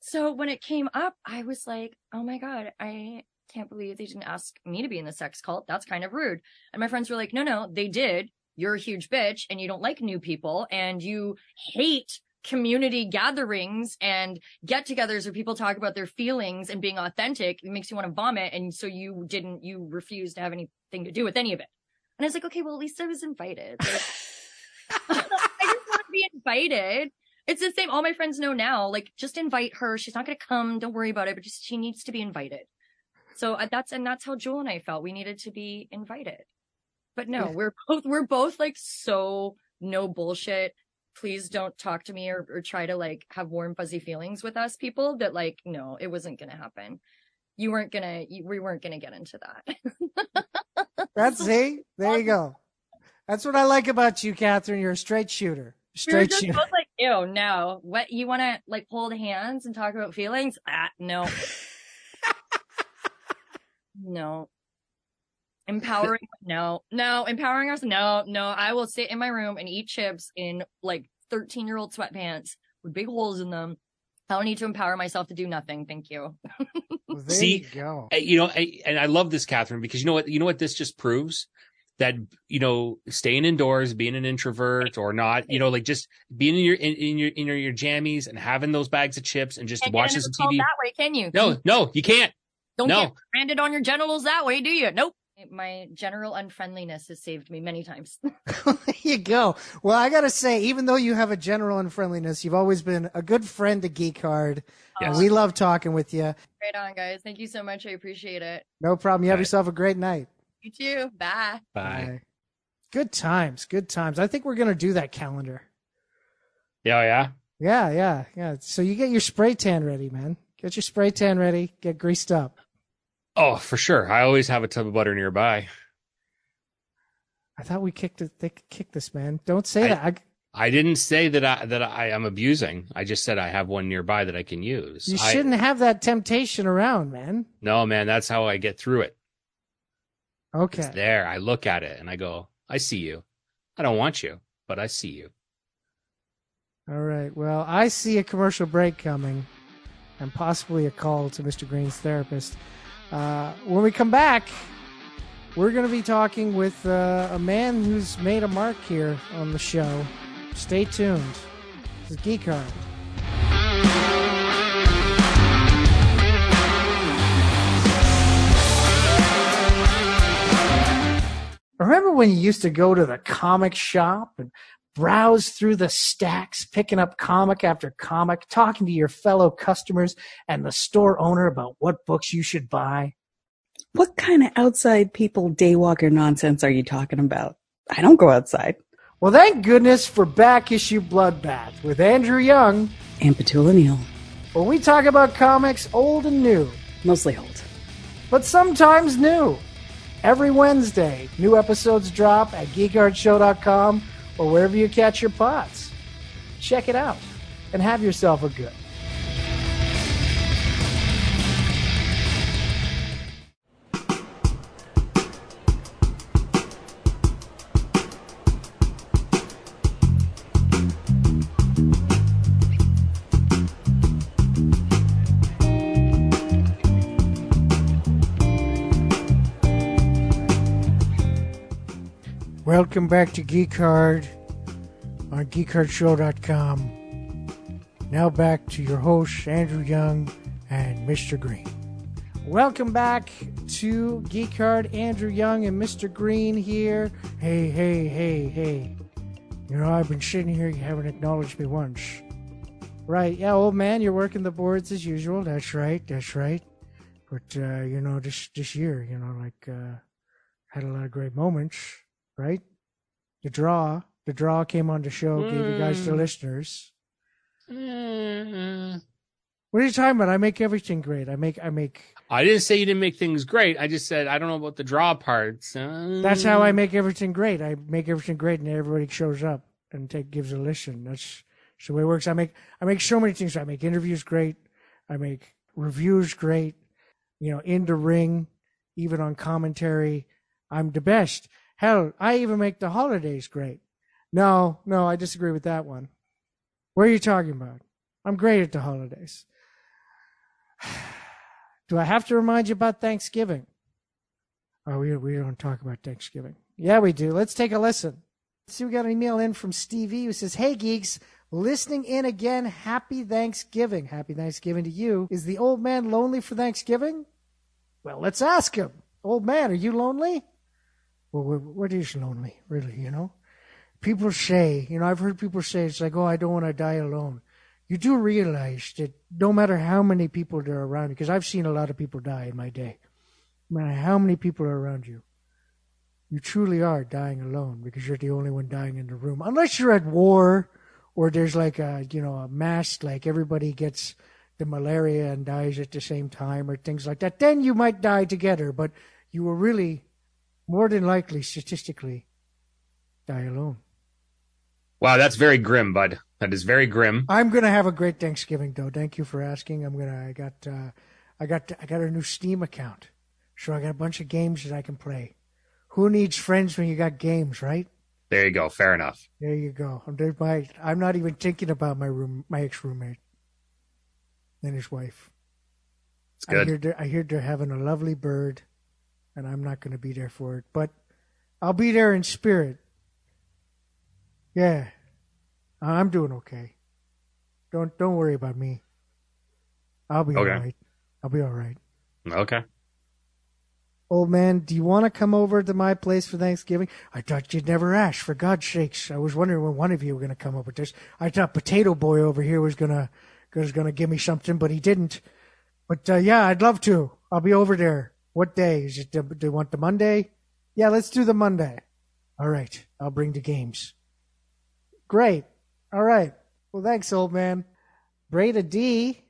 so when it came up, I was like, oh my God, I can't believe they didn't ask me to be in the sex cult. That's kind of rude. And my friends were like, no, no, they did. You're a huge bitch and you don't like new people and you hate community gatherings and get togethers where people talk about their feelings and being authentic. It makes you want to vomit. And so you didn't, you refused to have anything to do with any of it. And I was like, okay, well, at least I was invited. Like, *laughs* I just want to be invited. It's the same. All my friends know now. Like, just invite her. She's not going to come. Don't worry about it. But just she needs to be invited. So uh, that's and that's how Jewel and I felt. We needed to be invited. But no, we're both we're both like so no bullshit. Please don't talk to me or, or try to like have warm fuzzy feelings with us people. That like no, it wasn't going to happen. you weren't gonna, you, we weren't gonna get into that. *laughs*
That's see, there you go. That's what I like about you, Katherine. You're a straight shooter. Straight
just
shooter.
both ew, no. What you want to like hold hands and talk about feelings? Ah, no, *laughs* no. Empowering? No, no. Empowering us? No, no. I will sit in my room and eat chips in like 13 year old sweatpants with big holes in them. I don't need to empower myself to do nothing. Thank you.
There
See,
you go.
Uh, you know, I, and I love this, Katherine, because you know what? You know what this just proves that you know staying indoors, being an introvert or not, you know, like just being in your in, in your in your, your jammies and having those bags of chips and just watching
into
some TV.
that way, can you?
No, no, you can't.
Don't
no.
get branded on your genitals that way, do you? Nope. My general unfriendliness has saved me many times. *laughs* *laughs*
there you go. Well, I gotta say, even though you have a general unfriendliness, you've always been a good friend to Geek Hard. And
Yes.
we love talking with you.
right on, guys. Thank you so much. I appreciate it.
No problem. You have yourself a great night.
You too. Bye.
Bye.
Good times. Good times. I think we're gonna do that calendar.
Yeah, oh, yeah.
Yeah, yeah, yeah. So you get your spray tan ready, man. Get your spray tan ready. Get greased up.
Oh, for sure. I always have a tub of butter nearby.
I thought we kicked it. They kicked this, man. Don't say
I-
that. I,
I didn't say that I that I am abusing. I just said I have one nearby that I can use.
you shouldn't have that temptation around, man.
no, man, that's how I get through it.
Okay.
It's there. I look at it and I go, I see you. I don't want you, but I see you.
All right. Well, I see a commercial break coming and possibly a call to Mr. Green's therapist. Uh, when we come back, we're going to be talking with uh, a man who's made a mark here on the show. Stay tuned. This is Geek Hard. Remember when you used to go to the comic shop and browse through the stacks, picking up comic after comic, talking to your fellow customers and the store owner about what books you should buy?
What kind of outside people daywalker nonsense are you talking about? I don't go outside.
Well, thank goodness for Back Issue Bloodbath with Andrew Young,
And Petula Neal.
where we talk about comics old and new,
Mostly old.
but sometimes new. Every Wednesday, new episodes drop at geekhardshow.com or wherever you catch your pods. Check it out and have yourself a good. Welcome back to Geek Hard on geekhardshow.com. Now back to your hosts, Andrew Young and Mr. Green. Welcome back to Geek Hard. Andrew Young and Mr. Green here. Hey, hey, hey, hey. You know, I've been sitting here, you haven't acknowledged me once. Right, yeah, old man, you're working the boards as usual. That's right, that's right. But, uh, you know, this, this year, you know, like, uh, had a lot of great moments, right? The draw, the draw came on the show, gave you guys the
Mm.
listeners. What are you talking about? I make everything great. I make, I make.
I didn't say you didn't make things great. I just said I don't know about the draw parts.
That's how I make everything great. I make everything great, and everybody shows up and take gives a listen. That's, that's the way it works. I make, I make so many things. I make interviews great. I make reviews great. You know, in the ring, even on commentary, I'm the best. Hell, I even make the holidays great. No, no, I disagree with that one. What are you talking about? I'm great at the holidays. *sighs* Do I have to remind you about Thanksgiving? Oh, we, we don't talk about Thanksgiving. Yeah, we do. Let's take a listen. See, we got an email in from Stevie who says, Hey, geeks, listening in again. Happy Thanksgiving. Happy Thanksgiving to you. Is the old man lonely for Thanksgiving? Well, let's ask him. Old man, are you lonely? Well, what, is lonely, really, you know? People say, you know, I've heard people say, it's like, oh, I don't want to die alone. You do realize that no matter how many people there are around you, because I've seen a lot of people die in my day, no matter how many people are around you, you truly are dying alone because you're the only one dying in the room. Unless you're at war or there's like a, you know, a mass, like everybody gets the malaria and dies at the same time or things like that, then you might die together. But you will really, more than likely, statistically, die alone.
Wow, that's very grim, bud. That is very grim.
I'm gonna have a great Thanksgiving, though. Thank you for asking. I'm gonna. I got. Uh, I got. I got a new Steam account, so I got a bunch of games that I can play. Who needs friends when you got games, right?
There you go. Fair enough.
There you go. I'm my. I'm not even thinking about my room, my ex roommate, and his wife.
It's good.
I hear. I hear they're having a lovely bird, and I'm not going to be there for it, but I'll be there in spirit. Yeah, I'm doing okay. Don't don't worry about me. I'll be
Okay.
all right. I'll be all right.
Okay.
Old man, do you want to come over to my place for Thanksgiving? I thought you'd never ask. For God's sakes, I was wondering when one of you were going to come over. This, I thought Potato Boy over here was gonna was gonna give me something, but he didn't. But uh, yeah, I'd love to. I'll be over there. What day is it? Do do you want the Monday? Yeah, let's do the Monday. All right, I'll bring the games. Great. All right. Well, thanks, old man. Breda D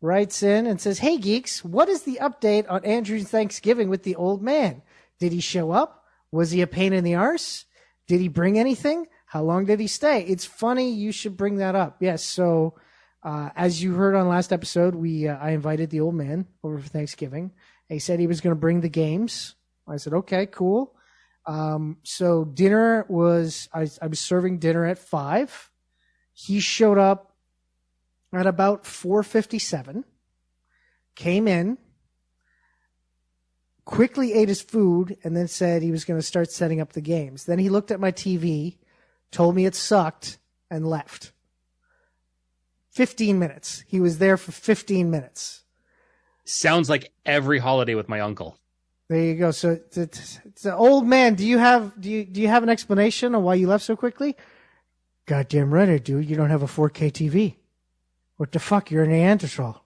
writes in and says, Hey, geeks, what is the update on Andrew's Thanksgiving with the old man? Did he show up? Was he a pain in the arse? Did he bring anything? How long did he stay? It's funny you should bring that up. Yes. So, uh, as you heard on last episode, we uh, I invited the old man over for Thanksgiving. He said he was going to bring the games. I said, okay, cool. Um, so dinner was I, I was serving dinner at five. He showed up at about four fifty seven. Came in, quickly ate his food, and then said he was going to start setting up the games. Then he looked at my TV, told me it sucked, and left. 15 minutes. He was there for 15 minutes.
Sounds like every holiday with my uncle.
There you go. So it's, it's, it's an old man. Do you have do you do you have an explanation on why you left so quickly? Goddamn right I do. You don't have a 4K TV. What the fuck? You're a Neanderthal.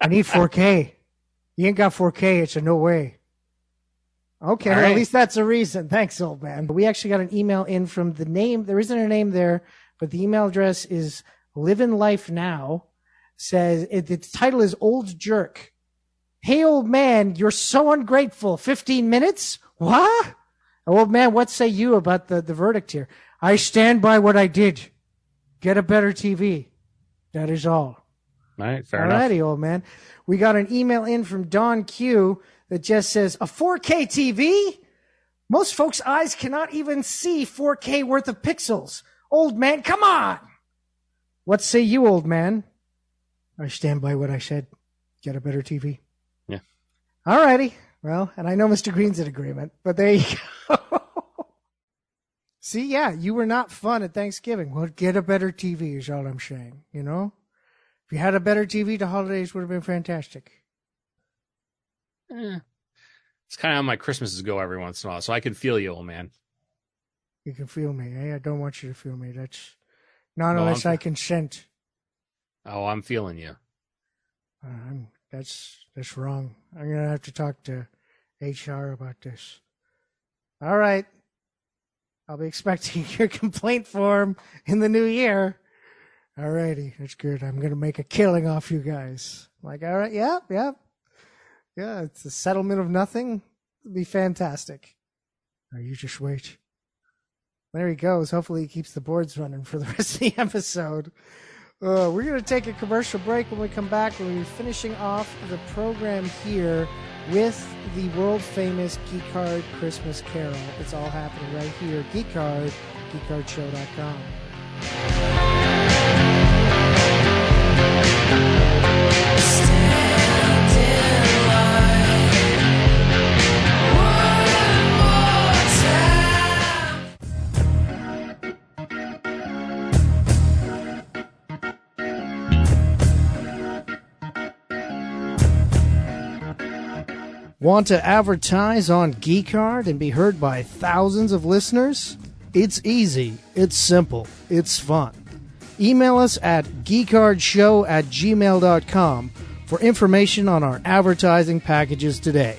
I need 4K. *laughs* You ain't got 4K. It's a no way. Okay, well,
right.
at least that's a reason. Thanks, old man. We actually got an email in from the name. There isn't a name there, but the email address is living life now. Says it, the title is old jerk. Hey, old man, you're so ungrateful. 15 minutes? What? Old man, what say you about the, the verdict here? I stand by what I did. Get a better TV. That is all.
All right. Fair enough.
Alrighty, old man. We got an email in from Don Q that just says, a 4K TV? Most folks' eyes cannot even see 4K worth of pixels. Old man, come on! What say you, old man? I stand by what I said. Get a better TV.
Yeah.
All righty. Well, and I know Mr. Green's in agreement, but there you go. *laughs* See, yeah, you were not fun at Thanksgiving. Well, get a better TV is all I'm saying, you know? If you had a better TV, the holidays would have been fantastic.
Eh. It's kind of how my Christmases go every once in a while, so I can feel you, old man.
You can feel me. eh? I don't want you to feel me. That's not
No,
unless
I'm-
I consent.
Oh, I'm feeling you.
That's that's wrong. I'm gonna have to talk to HR about this. All right. I'll be expecting *laughs* your complaint form in the new year. All righty, that's good. I'm gonna make a killing off you guys. Like, all right, yeah, yeah, yeah. It's a settlement of nothing. It'd be fantastic. Now you just wait. There he goes. Hopefully, he keeps the boards running for the *laughs* rest of the episode. Uh, we're going to take a commercial break. When we come back, we'll be finishing off the program here with the world famous Geek Hard Christmas Carol. It's all happening right here. Geek Hard, geekhardshow.com. Want to advertise on Geek Hard and be heard by thousands of listeners? It's easy, it's simple, it's fun. Email us at geekhardshow at gmail.com for information on our advertising packages today.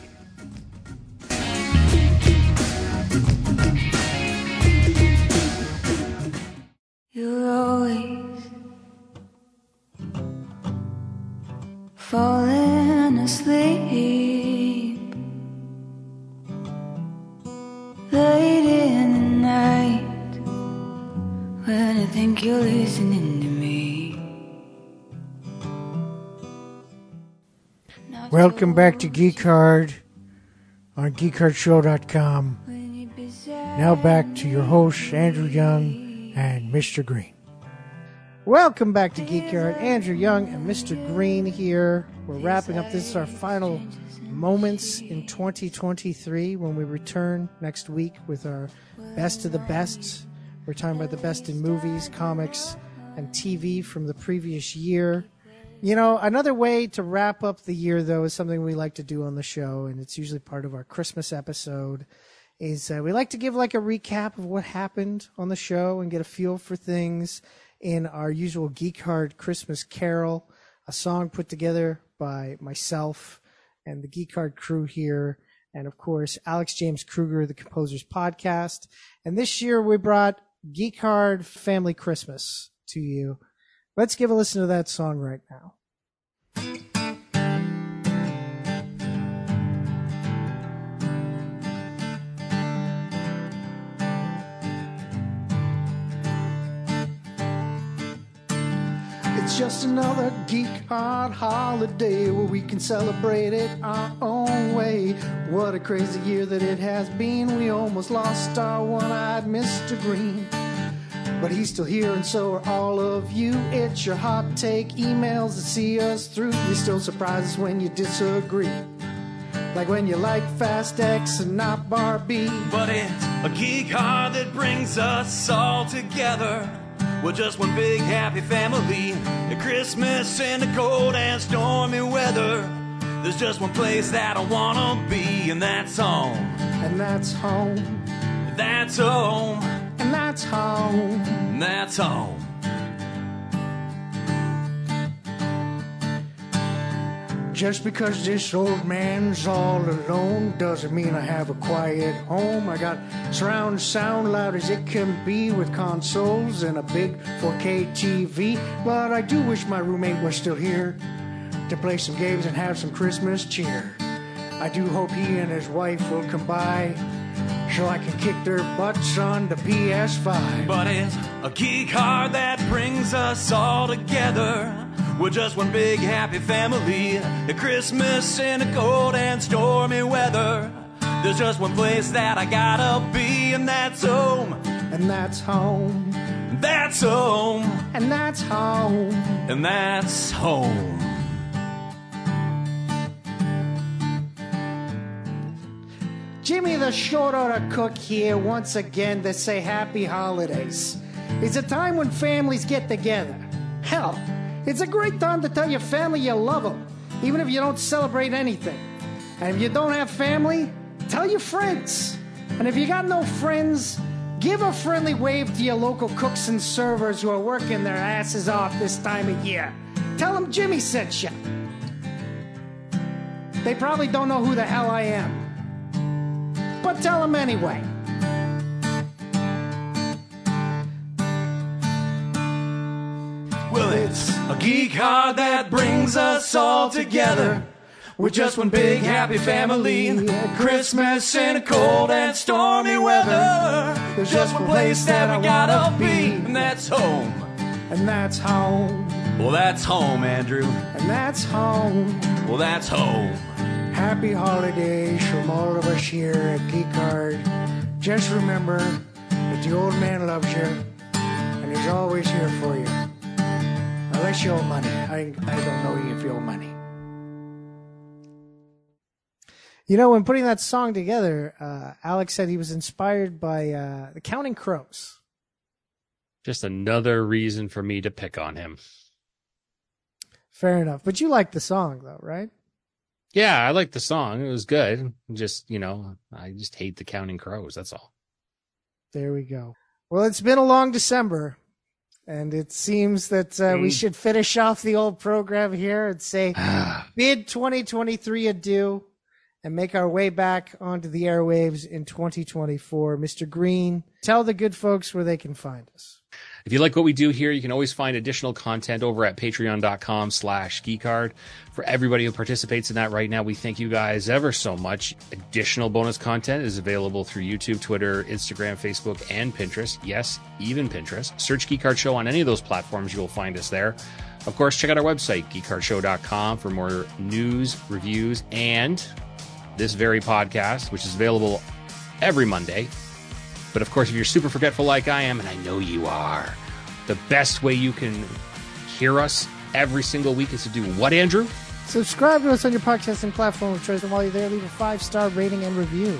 You're always falling asleep late in the night when I think you're listening to me.
Welcome back to Geek Hard on geekhardshow.com. Now back to your hosts, Andrew Young and Mr. Green. Welcome back to Geek Hard. Andrew Young and Mr. Green here. We're wrapping up. This is our final moments in 2023 when we return next week with our best of the best. We're talking about the best in movies, comics, and TV from the previous year. You know, another way to wrap up the year, though, is something we like to do on the show, and it's usually part of our Christmas episode. Is uh, we like to give like a recap of what happened on the show and get a feel for things in our usual Geek Hard Christmas Carol, a song put together by myself and the Geek Hard crew here, and of course Alex James Kruger, the Composers Podcast. And this year we brought Geek Hard Family Christmas to you. Let's give a listen to that song right now. Just another geek hard holiday where we can celebrate it our own way. What a crazy year that it has been. We almost lost our one eyed Mr. Green. But he's still here, and so are all of you. It's your hot take emails that see us through. You still surprise us when you disagree. Like when you like Fast X and not Barbie.
But it's a geek hard that brings us all together. We're just one big happy family. At Christmas in the cold and stormy weather. There's just one place that I wanna be, and that's home.
And that's home.
That's home.
And that's home.
And that's home.
Just because this old man's all alone doesn't mean I have a quiet home. I got surround sound loud as it can be with consoles and a big 4K TV. But I do wish my roommate was still here to play some games and have some Christmas cheer. I do hope he and his wife will come by so I can kick their butts on the PS5.
But it's a Geek Hard that brings us all together. We're just one big happy family. At Christmas in the cold and stormy weather. There's just one place that I gotta be, and that's home.
And that's home.
That's home.
And that's home.
And that's home.
Jimmy the short order cook here once again to say happy holidays. It's a time when families get together. Hell, it's a great time to tell your family you love them, even if you don't celebrate anything. And if you don't have family, tell your friends. And if you got no friends, give a friendly wave to your local cooks and servers who are working their asses off this time of year. Tell them Jimmy sent you. They probably don't know who the hell I am. But tell them anyway.
A geek hard that brings us all together. We're just one big happy family. Christmas in a cold and stormy weather. There's just one place that we gotta be, and that's home.
And that's home.
Well, that's home, Andrew.
And that's home.
Well, that's home.
Happy holidays from all of us here at Geek Hard. Just remember that the old man loves you, and he's always here for you. Unless you owe money. I, I don't know you if you owe money. You know, when putting that song together, uh, Alex said he was inspired by uh, the Counting Crows.
Just another reason for me to pick on him.
Fair enough. But you like the song, though, right?
Yeah, I like the song. It was good. Just, you know, I just hate the Counting Crows. That's all.
There we go. Well, it's been a long December, and it seems that uh, we
Mm.
should finish off the old program here and say *sighs* bid 2023 adieu and make our way back onto the airwaves in 2024. Mr. Green, tell the good folks where they can find us.
If you like what we do here, you can always find additional content over at patreon.com slash geekhard. For everybody who participates in that right now, we thank you guys ever so much. Additional bonus content is available through YouTube, Twitter, Instagram, Facebook, and Pinterest. Yes, even Pinterest. Search Geek Hard Show on any of those platforms. You will find us there. Of course, check out our website, geekhardshow.com, for more news, reviews, and this very podcast, which is available every Monday. But of course, if you're super forgetful like I am, and I know you are, the best way you can hear us every single week is to do what, Andrew?
Subscribe to us on your podcasting platform of choice, and while you're there, leave a five star rating and review.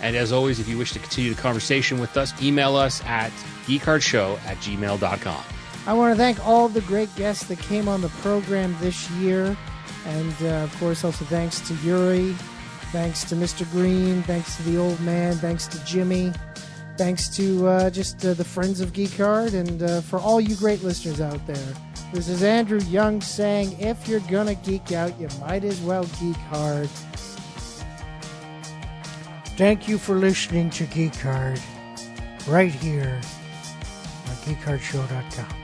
And as always, if you wish to continue the conversation with us, email us at geekhardshow at gmail.com.
I want to thank all the great guests that came on the program this year. And uh, of course, also thanks to Yuri, thanks to Mr. Green, thanks to the old man, thanks to Jimmy, thanks to uh, just uh, the friends of Geek Hard, and uh, for all you great listeners out there. This is Andrew Young saying, if you're gonna geek out, you might as well geek hard. Thank you for listening to Geek Hard right here on geekhardshow.com.